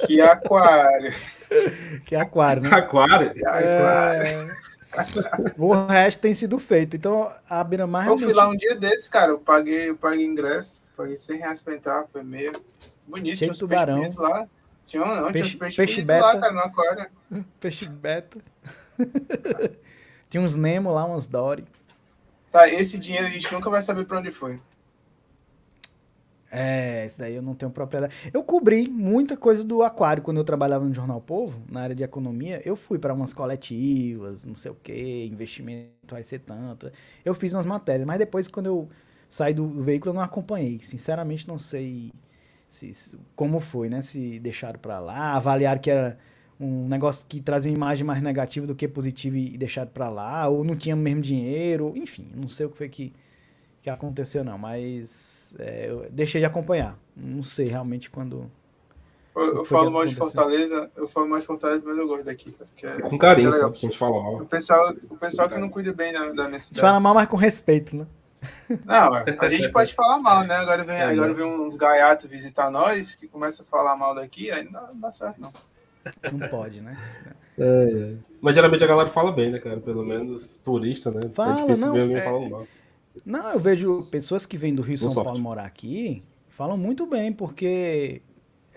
Que aquário. que aquário, né? Aquário? Que aquário. O resto tem sido feito. Então, a Biramar. Eu fui lá um dia desse, cara. Eu paguei, eu paguei ingresso. Paguei 100 reais pra entrar. Foi meio bonito. Cheio de tubarão. lá. Tinha, não, peixe, tinha peixe beta. lá, cara, no aquário. Peixe beta. tinha uns Nemo lá, umas Dory. Tá, esse dinheiro a gente nunca vai saber pra onde foi. É, isso daí eu não tenho propriedade. Eu cobri muita coisa do aquário quando eu trabalhava no Jornal Povo, na área de economia. Eu fui para umas coletivas, não sei o que, investimento vai ser tanto. Eu fiz umas matérias, mas depois quando eu saí do, veículo eu não acompanhei. Sinceramente não sei se, como foi, né? Se deixaram para lá, avaliaram que era um negócio que trazia imagem mais negativa do que positiva e deixaram para lá, ou não tinha mesmo dinheiro, enfim, não sei o que foi que que aconteceu, não, mas é, eu deixei de acompanhar. Não sei realmente quando. Eu, eu falo mal de Fortaleza, eu falo mal de Fortaleza, mas eu gosto daqui. É, com carinho, é sabe? A gente fala mal. O pessoal, o pessoal que não cuida bem da, da minha cidade. fala mal, mas com respeito, né? Não, a gente pode falar mal, né? Agora vem, é, agora vem uns gaiatos visitar nós que começam a falar mal daqui, aí não, não dá certo, não. Não pode, né? É, é. Mas geralmente a galera fala bem, né, cara? Pelo menos turista, né? Fala, é difícil não, ver alguém é... falando mal. Não, eu vejo pessoas que vêm do Rio São sorte. Paulo morar aqui, falam muito bem, porque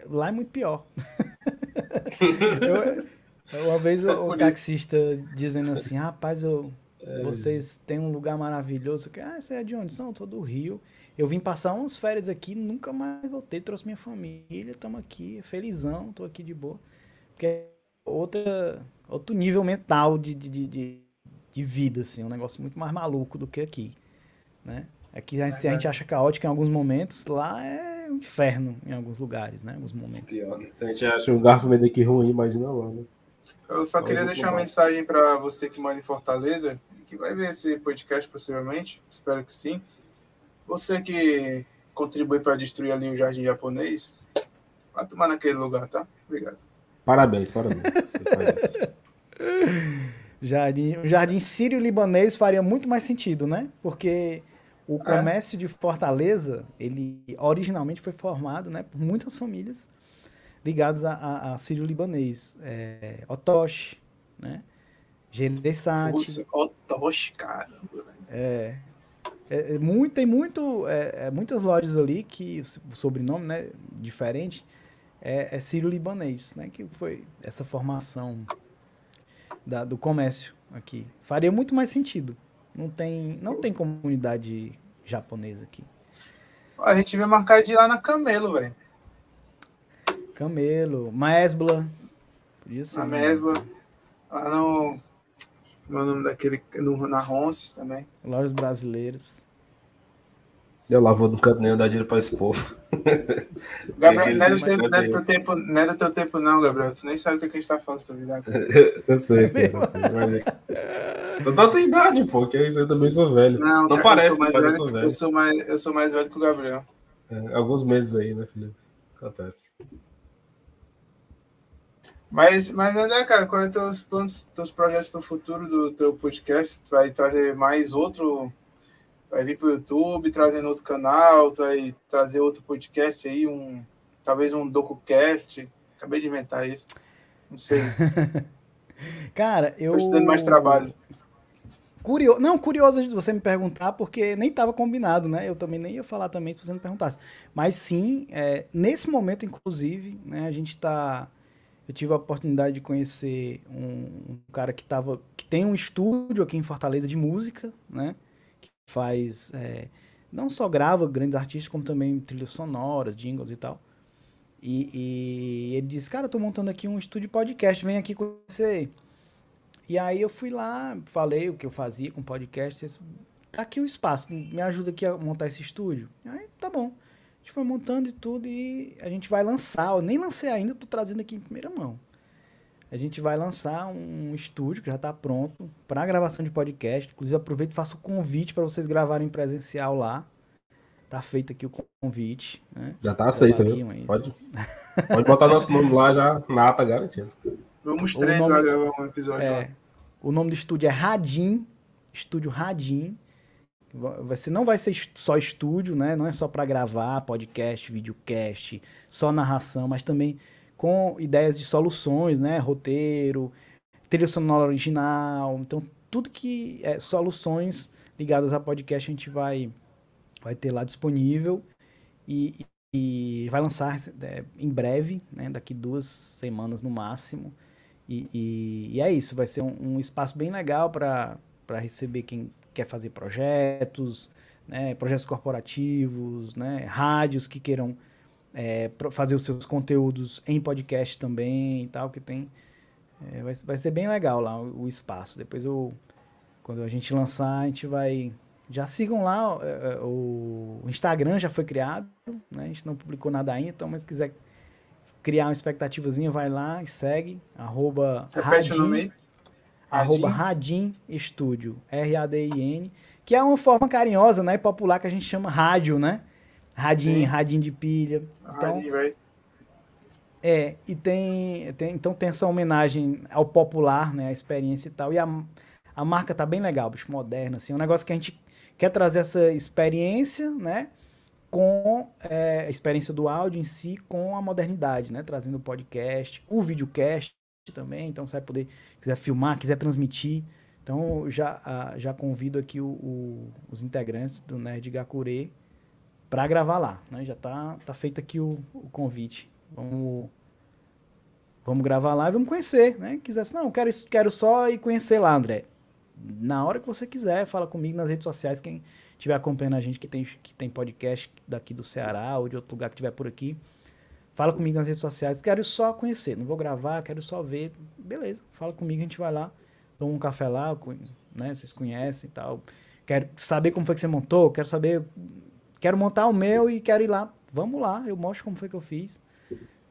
lá é muito pior. eu, uma vez o, taxista dizendo assim, rapaz, eu, é. vocês têm um lugar maravilhoso. Ah, você é de onde? Não, eu tô do Rio. Eu vim passar umas férias aqui, nunca mais voltei, trouxe minha família, estamos aqui, felizão, tô aqui de boa. Porque é outra, outro nível mental de, de, de, de vida, assim, um negócio muito mais maluco do que aqui né? É que a, se a gente acha caótico em alguns momentos, lá é um inferno em alguns lugares, né? Alguns momentos. Pior, né? Se a gente acha um garfo meio daqui ruim, imagina lá, né? Eu só queria deixar uma mensagem para você que mora em Fortaleza, que vai ver esse podcast possivelmente, espero que sim. Você que contribui para destruir ali o jardim japonês, vai tomar naquele lugar, tá? Obrigado. Parabéns, parabéns. Você faz isso. Jardim, o jardim sírio-libanês faria muito mais sentido, né? Porque o é. comércio é. de Fortaleza, ele originalmente foi formado né, por muitas famílias ligadas a, a, a sírio-libanês. É, Otosh, né? Geresate. Otosh, caramba. É, é, é, muito, tem muito, é, é, muitas lojas ali que o sobrenome né, diferente é, é sírio-libanês, né? Que foi essa formação da, do comércio aqui. Faria muito mais sentido. Não tem, não tem comunidade japonesa aqui. A gente vai marcar de ir lá na Camelo, velho. Camelo, Maesbla. Na Mesbla. Lá no. Como é o nome daquele. No, na Ronces também. Lojas brasileiras. Eu lá vou do canto nem dar dinheiro para esse povo. Gabriel, não é, do tempo, não, é do teu tempo, não é do teu tempo, não, Gabriel. Tu nem sabe o que, a gente tá falando da vida. eu sei, cara, eu sei. Mas... Tô da tua idade, pô, que eu também sou velho. Não, não cara, parece, mas eu sou, velho. Eu sou, mais, eu sou mais velho que o Gabriel. É, alguns meses aí, né, filho? Acontece. Mas, mas André, cara, quais são os teus planos, teus projetos para o futuro do teu podcast? Tu vai trazer mais outro, vai vir para o YouTube, trazendo outro canal, vai trazer outro podcast aí, um talvez um DocuCast. Acabei de inventar isso. Não sei. cara, eu. Tô te dando mais trabalho. Curioso, não, curioso de você me perguntar, porque nem estava combinado, né? Eu também nem ia falar também se você me perguntasse. Mas sim, é, nesse momento, inclusive, né, a gente está eu tive a oportunidade de conhecer um, um, cara que tava, que tem um estúdio aqui em Fortaleza de música, né? Faz é, não só grava grandes artistas, como também trilhas sonoras, jingles e tal. E, e ele disse, cara, eu tô montando aqui um estúdio podcast, vem aqui conhecer. E aí eu fui lá, falei o que eu fazia com podcast. Disse, tá aqui o espaço, me ajuda aqui a montar esse estúdio. Aí, tá bom. A gente foi montando e tudo e a gente vai lançar. Eu nem lancei ainda, tô trazendo aqui em primeira mão. A gente vai lançar um estúdio que já está pronto para gravação de podcast. Inclusive, aproveito e faço o convite para vocês gravarem presencial lá. Tá feito aqui o convite. Né? Já tá aceito, viu? Pode, pode botar nosso nome lá já na ata garantida. Vamos três nome, lá gravar um episódio. É, o nome do estúdio é Radim. Estúdio Radim. Você não vai ser só estúdio, né? Não é só para gravar podcast, videocast, só narração, mas também com ideias de soluções, né? Roteiro, trilha sonora original. Então, tudo que é soluções ligadas a podcast a gente vai, vai ter lá disponível e, e vai lançar é, em breve, né? Daqui duas semanas no máximo. E, e, e é isso, vai ser um, um espaço bem legal para receber quem quer fazer projetos, né, projetos corporativos, né, rádios que queiram é, fazer os seus conteúdos em podcast também e tal, que tem. É, vai, vai ser bem legal lá o, o, espaço. Depois eu, quando a gente lançar, a gente vai. Já sigam lá, é, é, o, o Instagram já foi criado, né? A gente não publicou nada ainda, então, mas se quiser criar uma expectativazinha, vai lá e segue. Arroba nome arroba Radin Estúdio, R-A-D-I-N, que é uma forma carinhosa, né, popular que a gente chama rádio, né? Radin, radin de pilha. Então, Radin, é, e tem, tem, então tem essa homenagem ao popular, né, a experiência e tal, e a, a marca tá bem legal, bicho, moderna, assim, é um negócio que a gente quer trazer essa experiência, né, com é, a experiência do áudio em si com a modernidade, né, trazendo o podcast, o videocast, também, então você vai poder, quiser filmar, quiser transmitir. Então já, já convido aqui o, o, os integrantes do Nerd Gakure para gravar lá. Né? Já tá, tá feito aqui o, o, convite. Vamos, vamos gravar lá e vamos conhecer. Né? Quiser, não, quero, quero só ir conhecer lá, André. Na hora que você quiser, fala comigo nas redes sociais. Quem estiver acompanhando a gente que tem, que tem podcast daqui do Ceará ou de outro lugar que estiver por aqui Fala comigo nas redes sociais. Quero só conhecer, não vou gravar, quero só ver. Beleza, fala comigo, a gente vai lá, toma um café lá, né? Vocês conhecem e tal. Quero saber como foi que você montou, quero saber. Quero montar o meu e quero ir lá. Vamos lá, eu mostro como foi que eu fiz.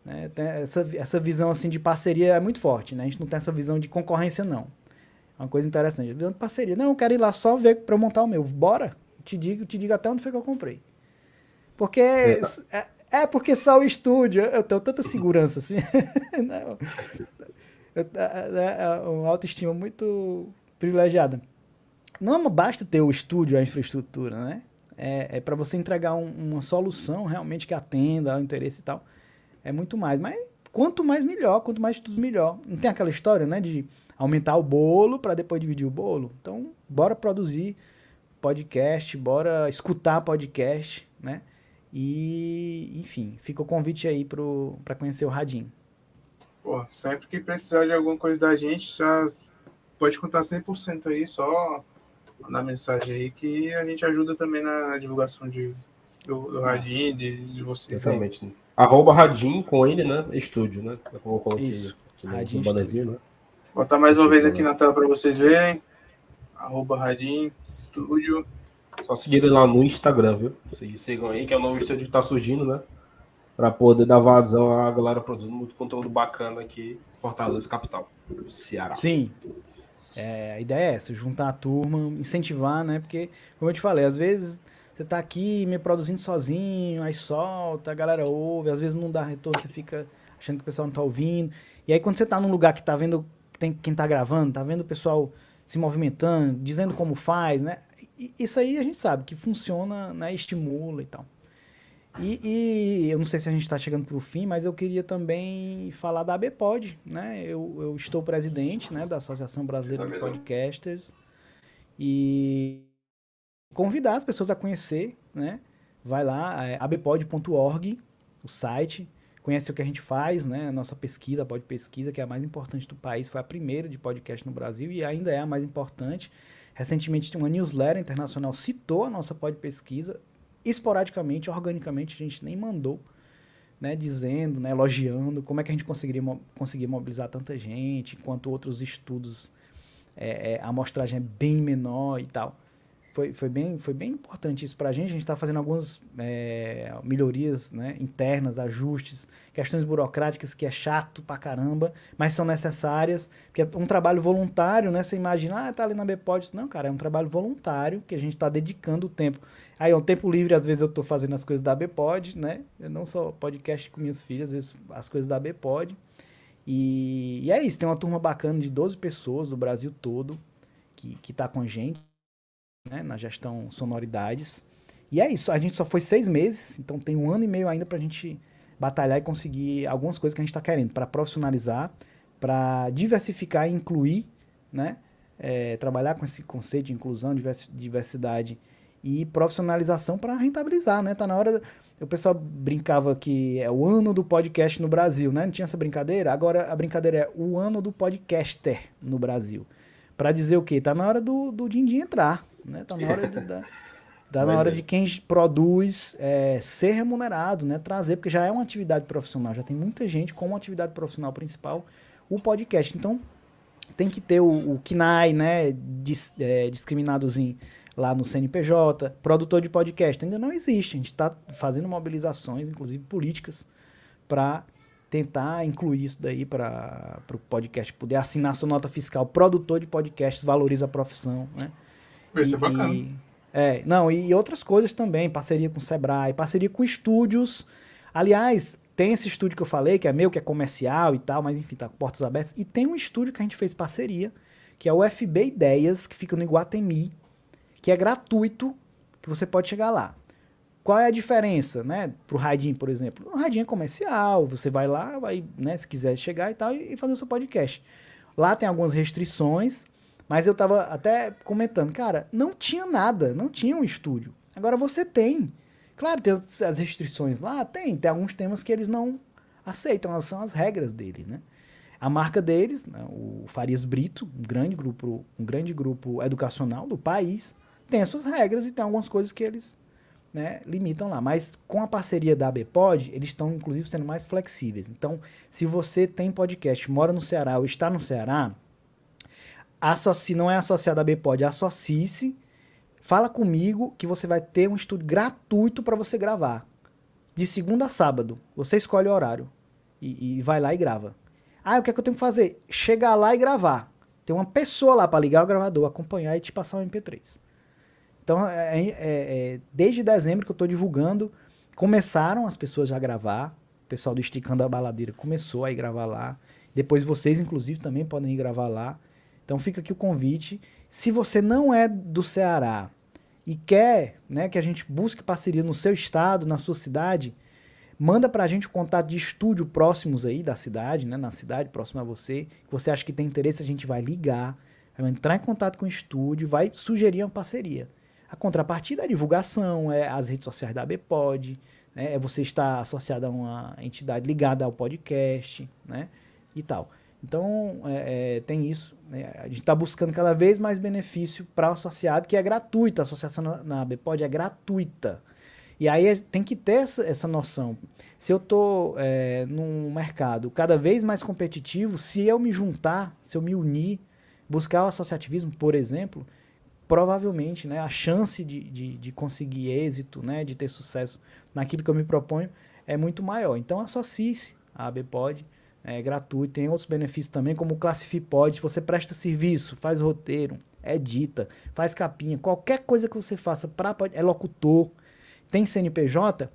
Né? Essa, essa visão assim de parceria é muito forte, né? A gente não tem essa visão de concorrência, não. É uma coisa interessante. De parceria. Não, eu quero ir lá só ver para montar o meu. Bora! te digo, te digo até onde foi que eu comprei. Porque é, é é porque só o estúdio, eu tenho tanta segurança assim. Não. Eu, é, é uma autoestima muito privilegiada. Não basta ter o estúdio, a infraestrutura, né? É, é para você entregar um, uma solução realmente que atenda ao interesse e tal. É muito mais. Mas quanto mais melhor, quanto mais tudo melhor. Não tem aquela história, né, de aumentar o bolo para depois dividir o bolo? Então, bora produzir podcast, bora escutar podcast, né? E, enfim, fica o convite aí para conhecer o Radim. Pô, sempre que precisar de alguma coisa da gente, já pode contar 100% aí, só mandar mensagem aí que a gente ajuda também na divulgação de, do, do Radim, de, de vocês. Exatamente. Aí. Arroba Radim com ele, né? Estúdio, né? Eu coloquei Isso. aqui no bonezinho, né? Vou botar mais uma vez aqui na tela para vocês verem. Arroba Radim Estúdio. Só seguir ele lá no Instagram, viu? Vocês sigam aí, que é o novo estúdio que tá surgindo, né? Pra poder dar vazão à galera produzindo muito conteúdo bacana aqui em Fortaleza, capital, Ceará. Sim. É, a ideia é essa, juntar a turma, incentivar, né? Porque, como eu te falei, às vezes você tá aqui me produzindo sozinho, aí solta, a galera ouve, às vezes não dá retorno, você fica achando que o pessoal não tá ouvindo. E aí quando você tá num lugar que tá vendo tem quem tá gravando, tá vendo o pessoal se movimentando, dizendo como faz, né? Isso aí a gente sabe que funciona, né? Estimula e tal. E, e, eu não sei se a gente está chegando para o fim, mas eu queria também falar da ABPOD, né? Eu, eu estou presidente né, da Associação Brasileira de Podcasters e convidar as pessoas a conhecer, né? Vai lá, é abpod.org, o site, conhece o que a gente faz, né? A nossa pesquisa, a Pod Pesquisa, que é a mais importante do país, foi a primeira de podcast no Brasil e ainda é a mais importante. Recentemente, uma newsletter internacional citou a nossa Pod Pesquisa esporadicamente, organicamente, a gente nem mandou, né, dizendo, né, elogiando como é que a gente conseguiria conseguir mobilizar tanta gente, enquanto outros estudos é, é, a amostragem é bem menor e tal foi, foi, bem, foi bem importante isso para a gente. A gente está fazendo algumas é, melhorias né, internas, ajustes, questões burocráticas que é chato pra caramba, mas são necessárias, porque é um trabalho voluntário, né? Você imagina, ah, tá ali na Bpod. Não, cara, é um trabalho voluntário que a gente está dedicando o tempo. Aí, um tempo livre, às vezes eu estou fazendo as coisas da Bpod, né? Eu não só podcast com minhas filhas, às vezes as coisas da Bpod. E, e é isso, tem uma turma bacana de 12 pessoas do Brasil todo que, que tá com a gente né, na gestão sonoridades. E é isso, a gente só foi seis meses, então tem um ano e meio ainda para a gente batalhar e conseguir algumas coisas que a gente está querendo, para profissionalizar, para diversificar e incluir, né, é, trabalhar com esse conceito de inclusão, diversidade e profissionalização para rentabilizar, né? Tá na hora. O pessoal brincava que é o ano do podcast no Brasil, né? Não tinha essa brincadeira. Agora a brincadeira é o ano do podcaster no Brasil. Para dizer o quê? Tá na hora do, do din, -din entrar. Né? Tá na hora de dar. Tá na hora de quem produz é, ser remunerado, né? Trazer, porque já é uma atividade profissional, já tem muita gente como atividade profissional principal o podcast. Então, tem que ter o, o KNAI, né? Dis, é, discriminadozinho lá no CNPJ, produtor de podcast. Ainda não existe. A gente está fazendo mobilizações, inclusive políticas, para tentar incluir isso daí para o podcast poder assinar sua nota fiscal. Produtor de podcasts valoriza a profissão, né? Vai ser bacana. E, é, não, e outras coisas também, parceria com o Sebrae, parceria com estúdios. Aliás, tem esse estúdio que eu falei, que é meu, que é comercial e tal, mas enfim, tá com portas abertas. E tem um estúdio que a gente fez parceria, que é o FB Ideias, que fica no Iguatemi, que é gratuito, que você pode chegar lá. Qual é a diferença, né, pro Radinho, por exemplo? O Radinho é comercial, você vai lá, vai, né, se quiser chegar e tal, e fazer o seu podcast. Lá tem algumas restrições, mas eu tava até comentando, cara, não tinha nada, não tinha um estúdio. Agora você tem. Claro, tem as restrições lá, tem, tem alguns temas que eles não aceitam, elas são as regras dele, né? A marca deles, né, o Farias Brito, um grande grupo, um grande grupo educacional do país, tem as suas regras e tem algumas coisas que eles né, limitam lá. Mas com a parceria da ABPOD, eles estão inclusive sendo mais flexíveis. Então, se você tem podcast, mora no Ceará ou está no Ceará, associe, não é associado a Bpod, associe-se, fala comigo que você vai ter um estúdio gratuito para você gravar. De segunda a sábado. Você escolhe o horário e, e vai lá e grava. Ah, o que é que eu tenho que fazer? Chegar lá e gravar. Tem uma pessoa lá para ligar o gravador, acompanhar e te passar o MP3. Então, é, é, é, desde dezembro que eu estou divulgando, começaram as pessoas já a gravar. O pessoal do Esticando a Baladeira começou a ir gravar lá. Depois vocês, inclusive, também podem ir gravar lá. Então fica aqui o convite. Se você não é do Ceará e quer né, que a gente busque parceria no seu estado, na sua cidade, manda para a gente o contato de estúdio próximos aí da cidade, né, na cidade próxima a você, que você acha que tem interesse, a gente vai ligar, vai entrar em contato com o estúdio, vai sugerir uma parceria. A contrapartida é a divulgação, é as redes sociais da ABPOD, né, é você estar associado a uma entidade ligada ao podcast, né, e tal. Então, é, é, tem isso. Né? A gente está buscando cada vez mais benefício para o associado, que é gratuito. A associação na, na é gratuita. E aí é, tem que ter essa, essa noção. Se eu estou é, num mercado cada vez mais competitivo, se eu me juntar, se eu me unir, buscar o associativismo, por exemplo, provavelmente né, a chance de, de, de conseguir êxito, né, de ter sucesso naquilo que eu me proponho é muito maior. Então associe-se à ABPOD é gratuito. Tem outros benefícios também, como o Classifipod. Você presta serviço, faz roteiro, edita, faz capinha, qualquer coisa que você faça para é locutor, tem CNPJ,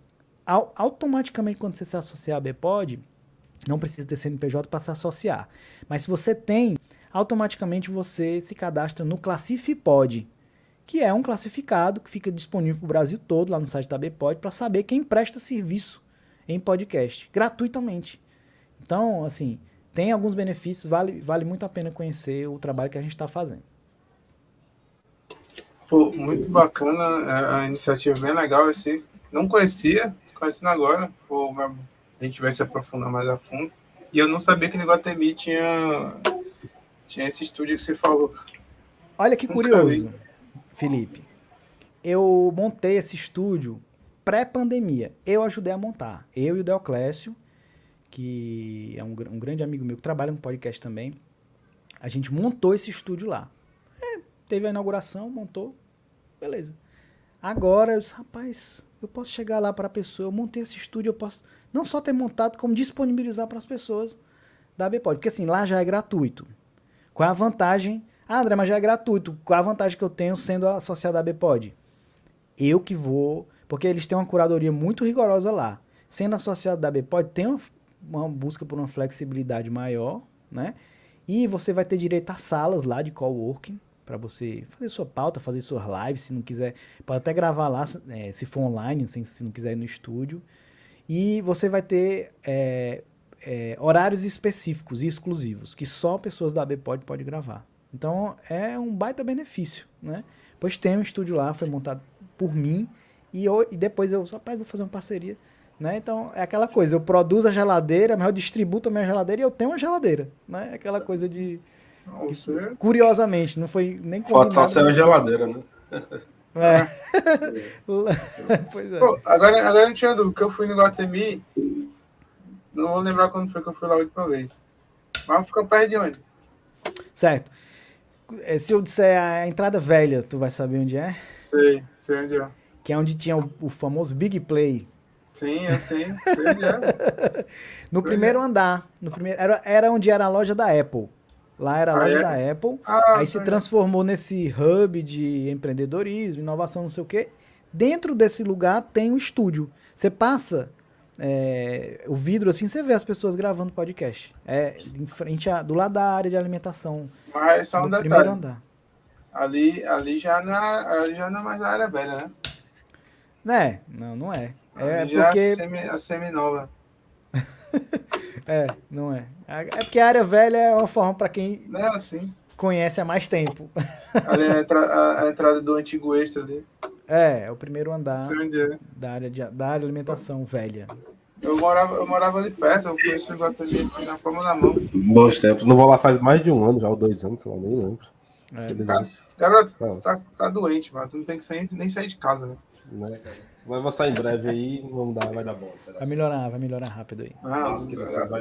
automaticamente quando você se associar a Bpod, Não precisa ter CNPJ para se associar. Mas se você tem, automaticamente você se cadastra no Classifipod, que é um classificado que fica disponível para o Brasil todo lá no site da Bpod para saber quem presta serviço em podcast gratuitamente. Então, assim, tem alguns benefícios, vale, vale muito a pena conhecer o trabalho que a gente está fazendo. Pô, muito bacana é, a iniciativa, bem legal esse. Não conhecia, conhecendo agora. Pô, a gente vai se aprofundar mais a fundo. E eu não sabia que no Guatemi tinha, tinha esse estúdio que você falou. Olha que curioso, Felipe. Eu montei esse estúdio pré-pandemia. Eu ajudei a montar. Eu e o Deoclésio, que é um, um, grande amigo meu que trabalha no podcast também. A gente montou esse estúdio lá. É, teve a inauguração, montou. Beleza. Agora, eu disse, rapaz, eu posso chegar lá para a pessoa, eu montei esse estúdio, eu posso não só ter montado, como disponibilizar para as pessoas da Bpod. Porque assim, lá já é gratuito. Qual é a vantagem? Ah, André, mas já é gratuito. Qual é a vantagem que eu tenho sendo associado à Bpod? Eu que vou, porque eles têm uma curadoria muito rigorosa lá. Sendo associado da Bpod, tem uma, uma busca por uma flexibilidade maior, né? E você vai ter direito a salas lá de coworking para você fazer sua pauta, fazer suas lives, se não quiser, pode até gravar lá, é, se for online, se, se não quiser ir no estúdio. E você vai ter é, é, horários específicos e exclusivos, que só pessoas da AB pode, pode gravar. Então é um baita benefício, né? Pois tem um estúdio lá, foi montado por mim, e, eu, e depois eu, rapaz, vou fazer uma parceria. Né? Então é aquela coisa, eu produzo a geladeira, mas eu distribuo também a geladeira e eu tenho uma geladeira. Né? É aquela coisa de Curiosamente, não foi nem Foto só ser uma geladeira, né? É. pois é. Pô, agora, agora não tinha dúvida, que eu fui no Guatemi, não vou lembrar quando foi que eu fui lá a última vez. Mas ficou perto de onde? Certo. É, se eu disser a entrada velha, tu vai saber onde é? Sei, sei onde é. Que é onde tinha o, o famoso Big Play. Sim, eu é. no primeiro andar. No primeiro, era, era onde era a loja da Apple. Lá era a ah, loja é? da Apple. Ah, aí se transformou nesse hub de empreendedorismo, inovação, não sei o quê. Dentro desse lugar tem um estúdio. Você passa é, o vidro assim, você vê as pessoas gravando podcast. É em frente a, do lado da área de alimentação. Mas só um detalhe. Primeiro andar. Ali, ali, já não é, ali já não é mais a área velha, né? É, não, não é. É ali porque... É a semi, a nova. é, não é. É porque a área velha é uma forma para quem não é assim. conhece há mais tempo. Ali é a, entra a, entrada do antigo extra ali. É, é o primeiro andar é. da área de da área de alimentação velha. Eu morava, eu morava ali perto, eu conheço o Guatemi na palma da mão. Bons tempos. Não vou lá faz mais de um ano, já ou dois anos, sei lá, nem lembro. É, Gabriel, tu tá, tá doente, mano. Tu não tem que sair, nem sair de casa, né? É. Mas vou sair em breve aí, vamos dar, vai dar bom. Vai melhorar, vai melhorar rápido aí. Ah, Nossa, o,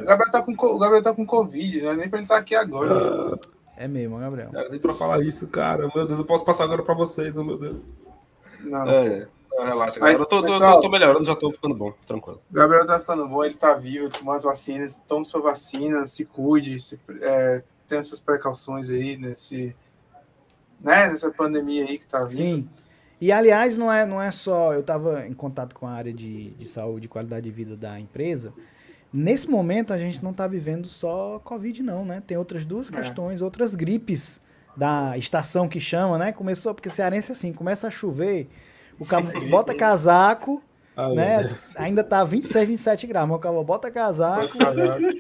Gabriel tá com, o Gabriel tá com Covid, não é nem pra ele estar tá aqui agora. Ah, é mesmo, Gabriel. Cara, nem pra falar isso, cara. Meu Deus, eu posso passar agora pra vocês, oh, meu Deus. Não. É, não relaxa, Mas, eu tô, pessoal, tô, tô, melhorando, já tô ficando bom, tranquilo. O Gabriel tá ficando bom, ele tá vivo, tomou as vacinas, tome sua vacina, se cuide, se, é, tenha suas precauções aí nesse, né, nessa pandemia aí que tá vindo. Sim. E, aliás, não é, não é só. Eu estava em contato com a área de, de saúde e qualidade de vida da empresa. Nesse momento, a gente não está vivendo só Covid, não, né? Tem outras duas é. questões, outras gripes da estação que chama, né? Começou, porque cearense assim, começa a chover, o cabo bota casaco, ah, né? Ainda tá 26, 27 graus, mas o cabo bota casaco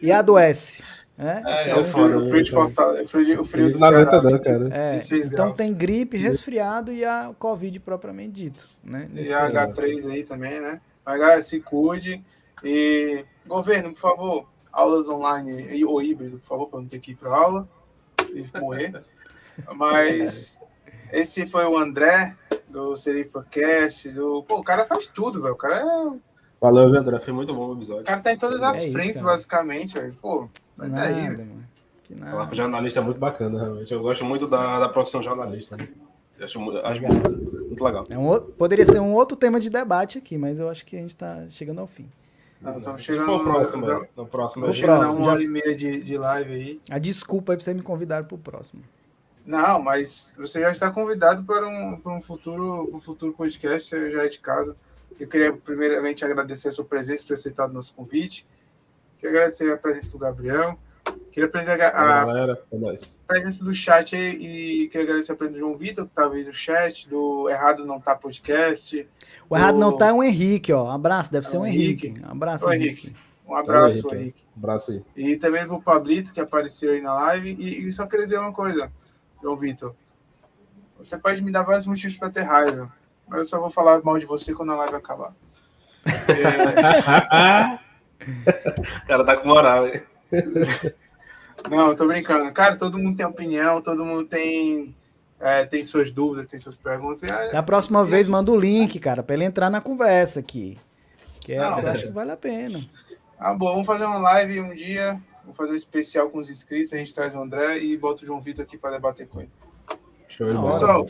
e adoece. É, é, é o frio, o frio de Fortaleza, o frio, o frio do Ceará, não, cara. É, então tem gripe, resfriado e a Covid propriamente dito. Né, e a H3 aí também, né? Mas se cuide. E, governo, por favor, aulas online ou híbrido, por favor, para não ter que ir para aula e morrer. Mas esse foi o André, do SerifaCast. Do... Pô, o cara faz tudo, velho. O cara é Valeu, André. Foi muito bom o episódio. O cara tá em todas as é frentes, isso, basicamente, velho. Pô, vai nada, daí, velho. Falar com jornalista é muito bacana, realmente. Eu gosto muito da, da profissão jornalista. Né? Acho, acho muito, muito, legal. É um outro, poderia ser um outro tema de debate aqui, mas eu acho que a gente está chegando ao fim. Não, estamos chegando no próximo. No, no próximo, no próximo uma hora e meia de, de live aí. A desculpa aí para você me convidar para o próximo. Não, mas você já está convidado para um, para um futuro, um futuro podcast, você já é de casa. Eu queria primeiramente agradecer a sua presença, por ter aceitado nosso convite. Queria agradecer a presença do Gabriel. Queria agradecer a, a galera, é presença do chat aí e queria agradecer a presença do João Vitor, que talvez o chat, do Errado Não Tá Podcast. O Errado Não Tá é um Henrique, ó. Um abraço, deve é ser um Henrique. Henrique. Um abraço, Henrique. Henrique. Um abraço, Henrique. Henrique. Um abraço aí. E também o Pablito, que apareceu aí na live. E, e só queria dizer uma coisa, João Vitor. Você pode me dar vários motivos para ter raiva, mas eu só vou falar mal de você quando a live acabar. É... o cara tá com moral, hein? Não, eu tô brincando. Cara, todo mundo tem opinião, todo mundo tem, é, tem suas dúvidas, tem suas perguntas. É, da próxima é, vez, manda o link, cara, pra ele entrar na conversa aqui. Que é, Não, eu acho que vale a pena. Ah, bom, vamos fazer uma live um dia. Vamos fazer um especial com os inscritos. A gente traz o André e bota o João Vitor aqui para debater com ele. Show de Pessoal,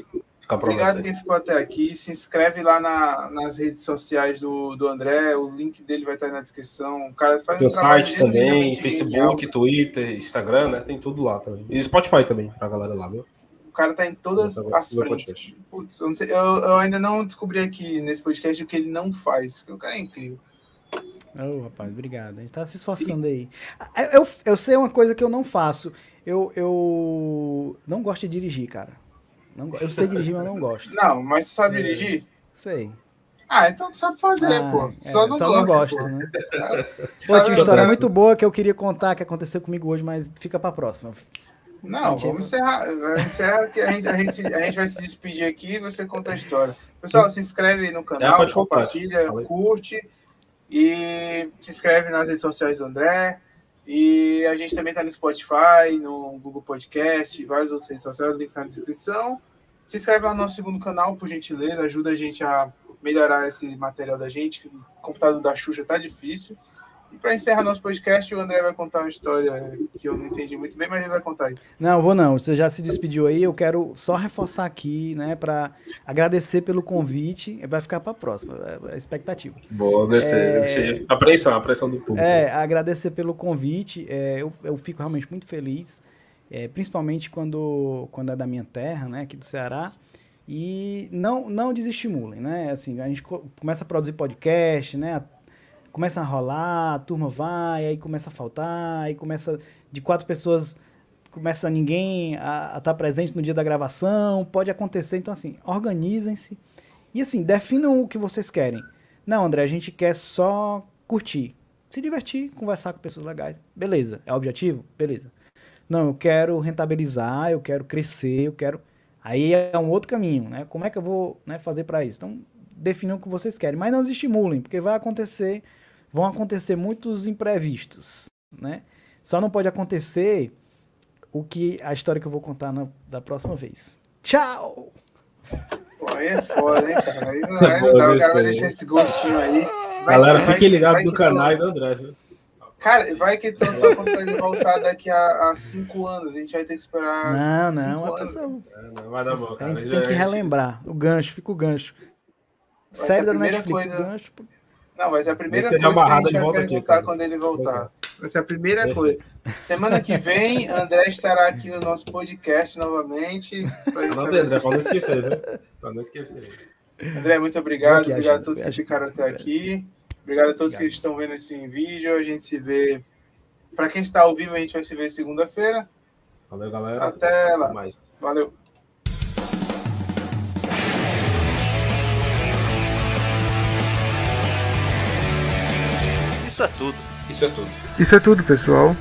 obrigado quem ficou até aqui. Se inscreve lá na, nas redes sociais do, do André. O link dele vai estar aí na descrição. O cara faz Teu um site também, Facebook, Twitter, Instagram, né? Tem tudo lá também. E Spotify também, pra galera lá, viu? O cara tá em todas as frentes. Putz, eu, sei, eu, eu, ainda não descobri aqui nesse podcast o que ele não faz. Porque o cara é incrível. Ô, oh, rapaz, obrigado. A gente tá se esforçando aí. Eu, eu sei uma coisa que eu não faço. Eu, eu não gosto de dirigir, cara. Não, eu sei dirigir, mas não gosto. Não, mas você sabe é, dirigir? Sei. Ah, então sabe fazer, ah, pô. Só é, não só gosta, não gosto, pô. né? pô, tinha uma história muito boa que eu queria contar que aconteceu comigo hoje, mas fica pra próxima. Não, vamos encerrar. Encerra que a gente, a, gente, a gente vai se despedir aqui e você conta a história. Pessoal, se inscreve aí no canal, é, compartilha, curte. E se inscreve nas redes sociais do André. E a gente também está no Spotify, no Google Podcast, vários outros redes sociais, o link está na descrição. Se inscreve lá no nosso segundo canal, por gentileza, ajuda a gente a melhorar esse material da gente, o computador da Xuxa está difícil. E para encerrar nosso podcast, o André vai contar uma história que eu não entendi muito bem, mas ele vai contar aí. Não, vou não. Você já se despediu aí. Eu quero só reforçar aqui, né, para agradecer pelo convite. Vai ficar para a próxima, é a expectativa. Boa, gostei. É... Apreensão, a pressão do público. É, agradecer pelo convite. É, eu, eu fico realmente muito feliz, é, principalmente quando, quando é da minha terra, né, aqui do Ceará. E não, não desestimulem, né? Assim, a gente começa a produzir podcast, né? Começa a rolar, a turma vai, aí começa a faltar, aí começa de quatro pessoas, começa ninguém a estar tá presente no dia da gravação, pode acontecer. Então, assim, organizem-se e, assim, definam o que vocês querem. Não, André, a gente quer só curtir, se divertir, conversar com pessoas legais. Beleza, é o objetivo? Beleza. Não, eu quero rentabilizar, eu quero crescer, eu quero. Aí é um outro caminho, né? Como é que eu vou né, fazer para isso? Então, definam o que vocês querem, mas não estimulem, porque vai acontecer vão acontecer muitos imprevistos, né? Só não pode acontecer o que a história que eu vou contar na, da próxima vez. Tchau! Pô, aí é foda, hein, cara? Aí, não, aí não dá, o cara vai deixar esse gostinho aí. Vai, Galera, fiquem ligados no canal e no André, viu? Cara, vai que então só consegue voltar daqui a, a, cinco anos. A gente vai ter que esperar. Não, não, é, não vai dar bom, cara. A gente tem que relembrar. O gancho, fica o gancho. Série da Netflix, coisa... gancho. Não, vai ser a primeira coisa que a gente vai perguntar aqui, quando ele voltar. Vai ser a primeira coisa. Semana que vem, André estará aqui no nosso podcast novamente. Não, André, pode não esquecer, viu? Pra não esquecer. André, muito obrigado. Obrigado a todos que ficaram até aqui. Obrigado a todos que estão vendo esse vídeo. A gente se vê. Para quem está ao vivo, a gente vai se ver segunda-feira. Valeu, galera. Até lá. Mais. Valeu. Isso é tudo. Isso é tudo. Isso é tudo, pessoal.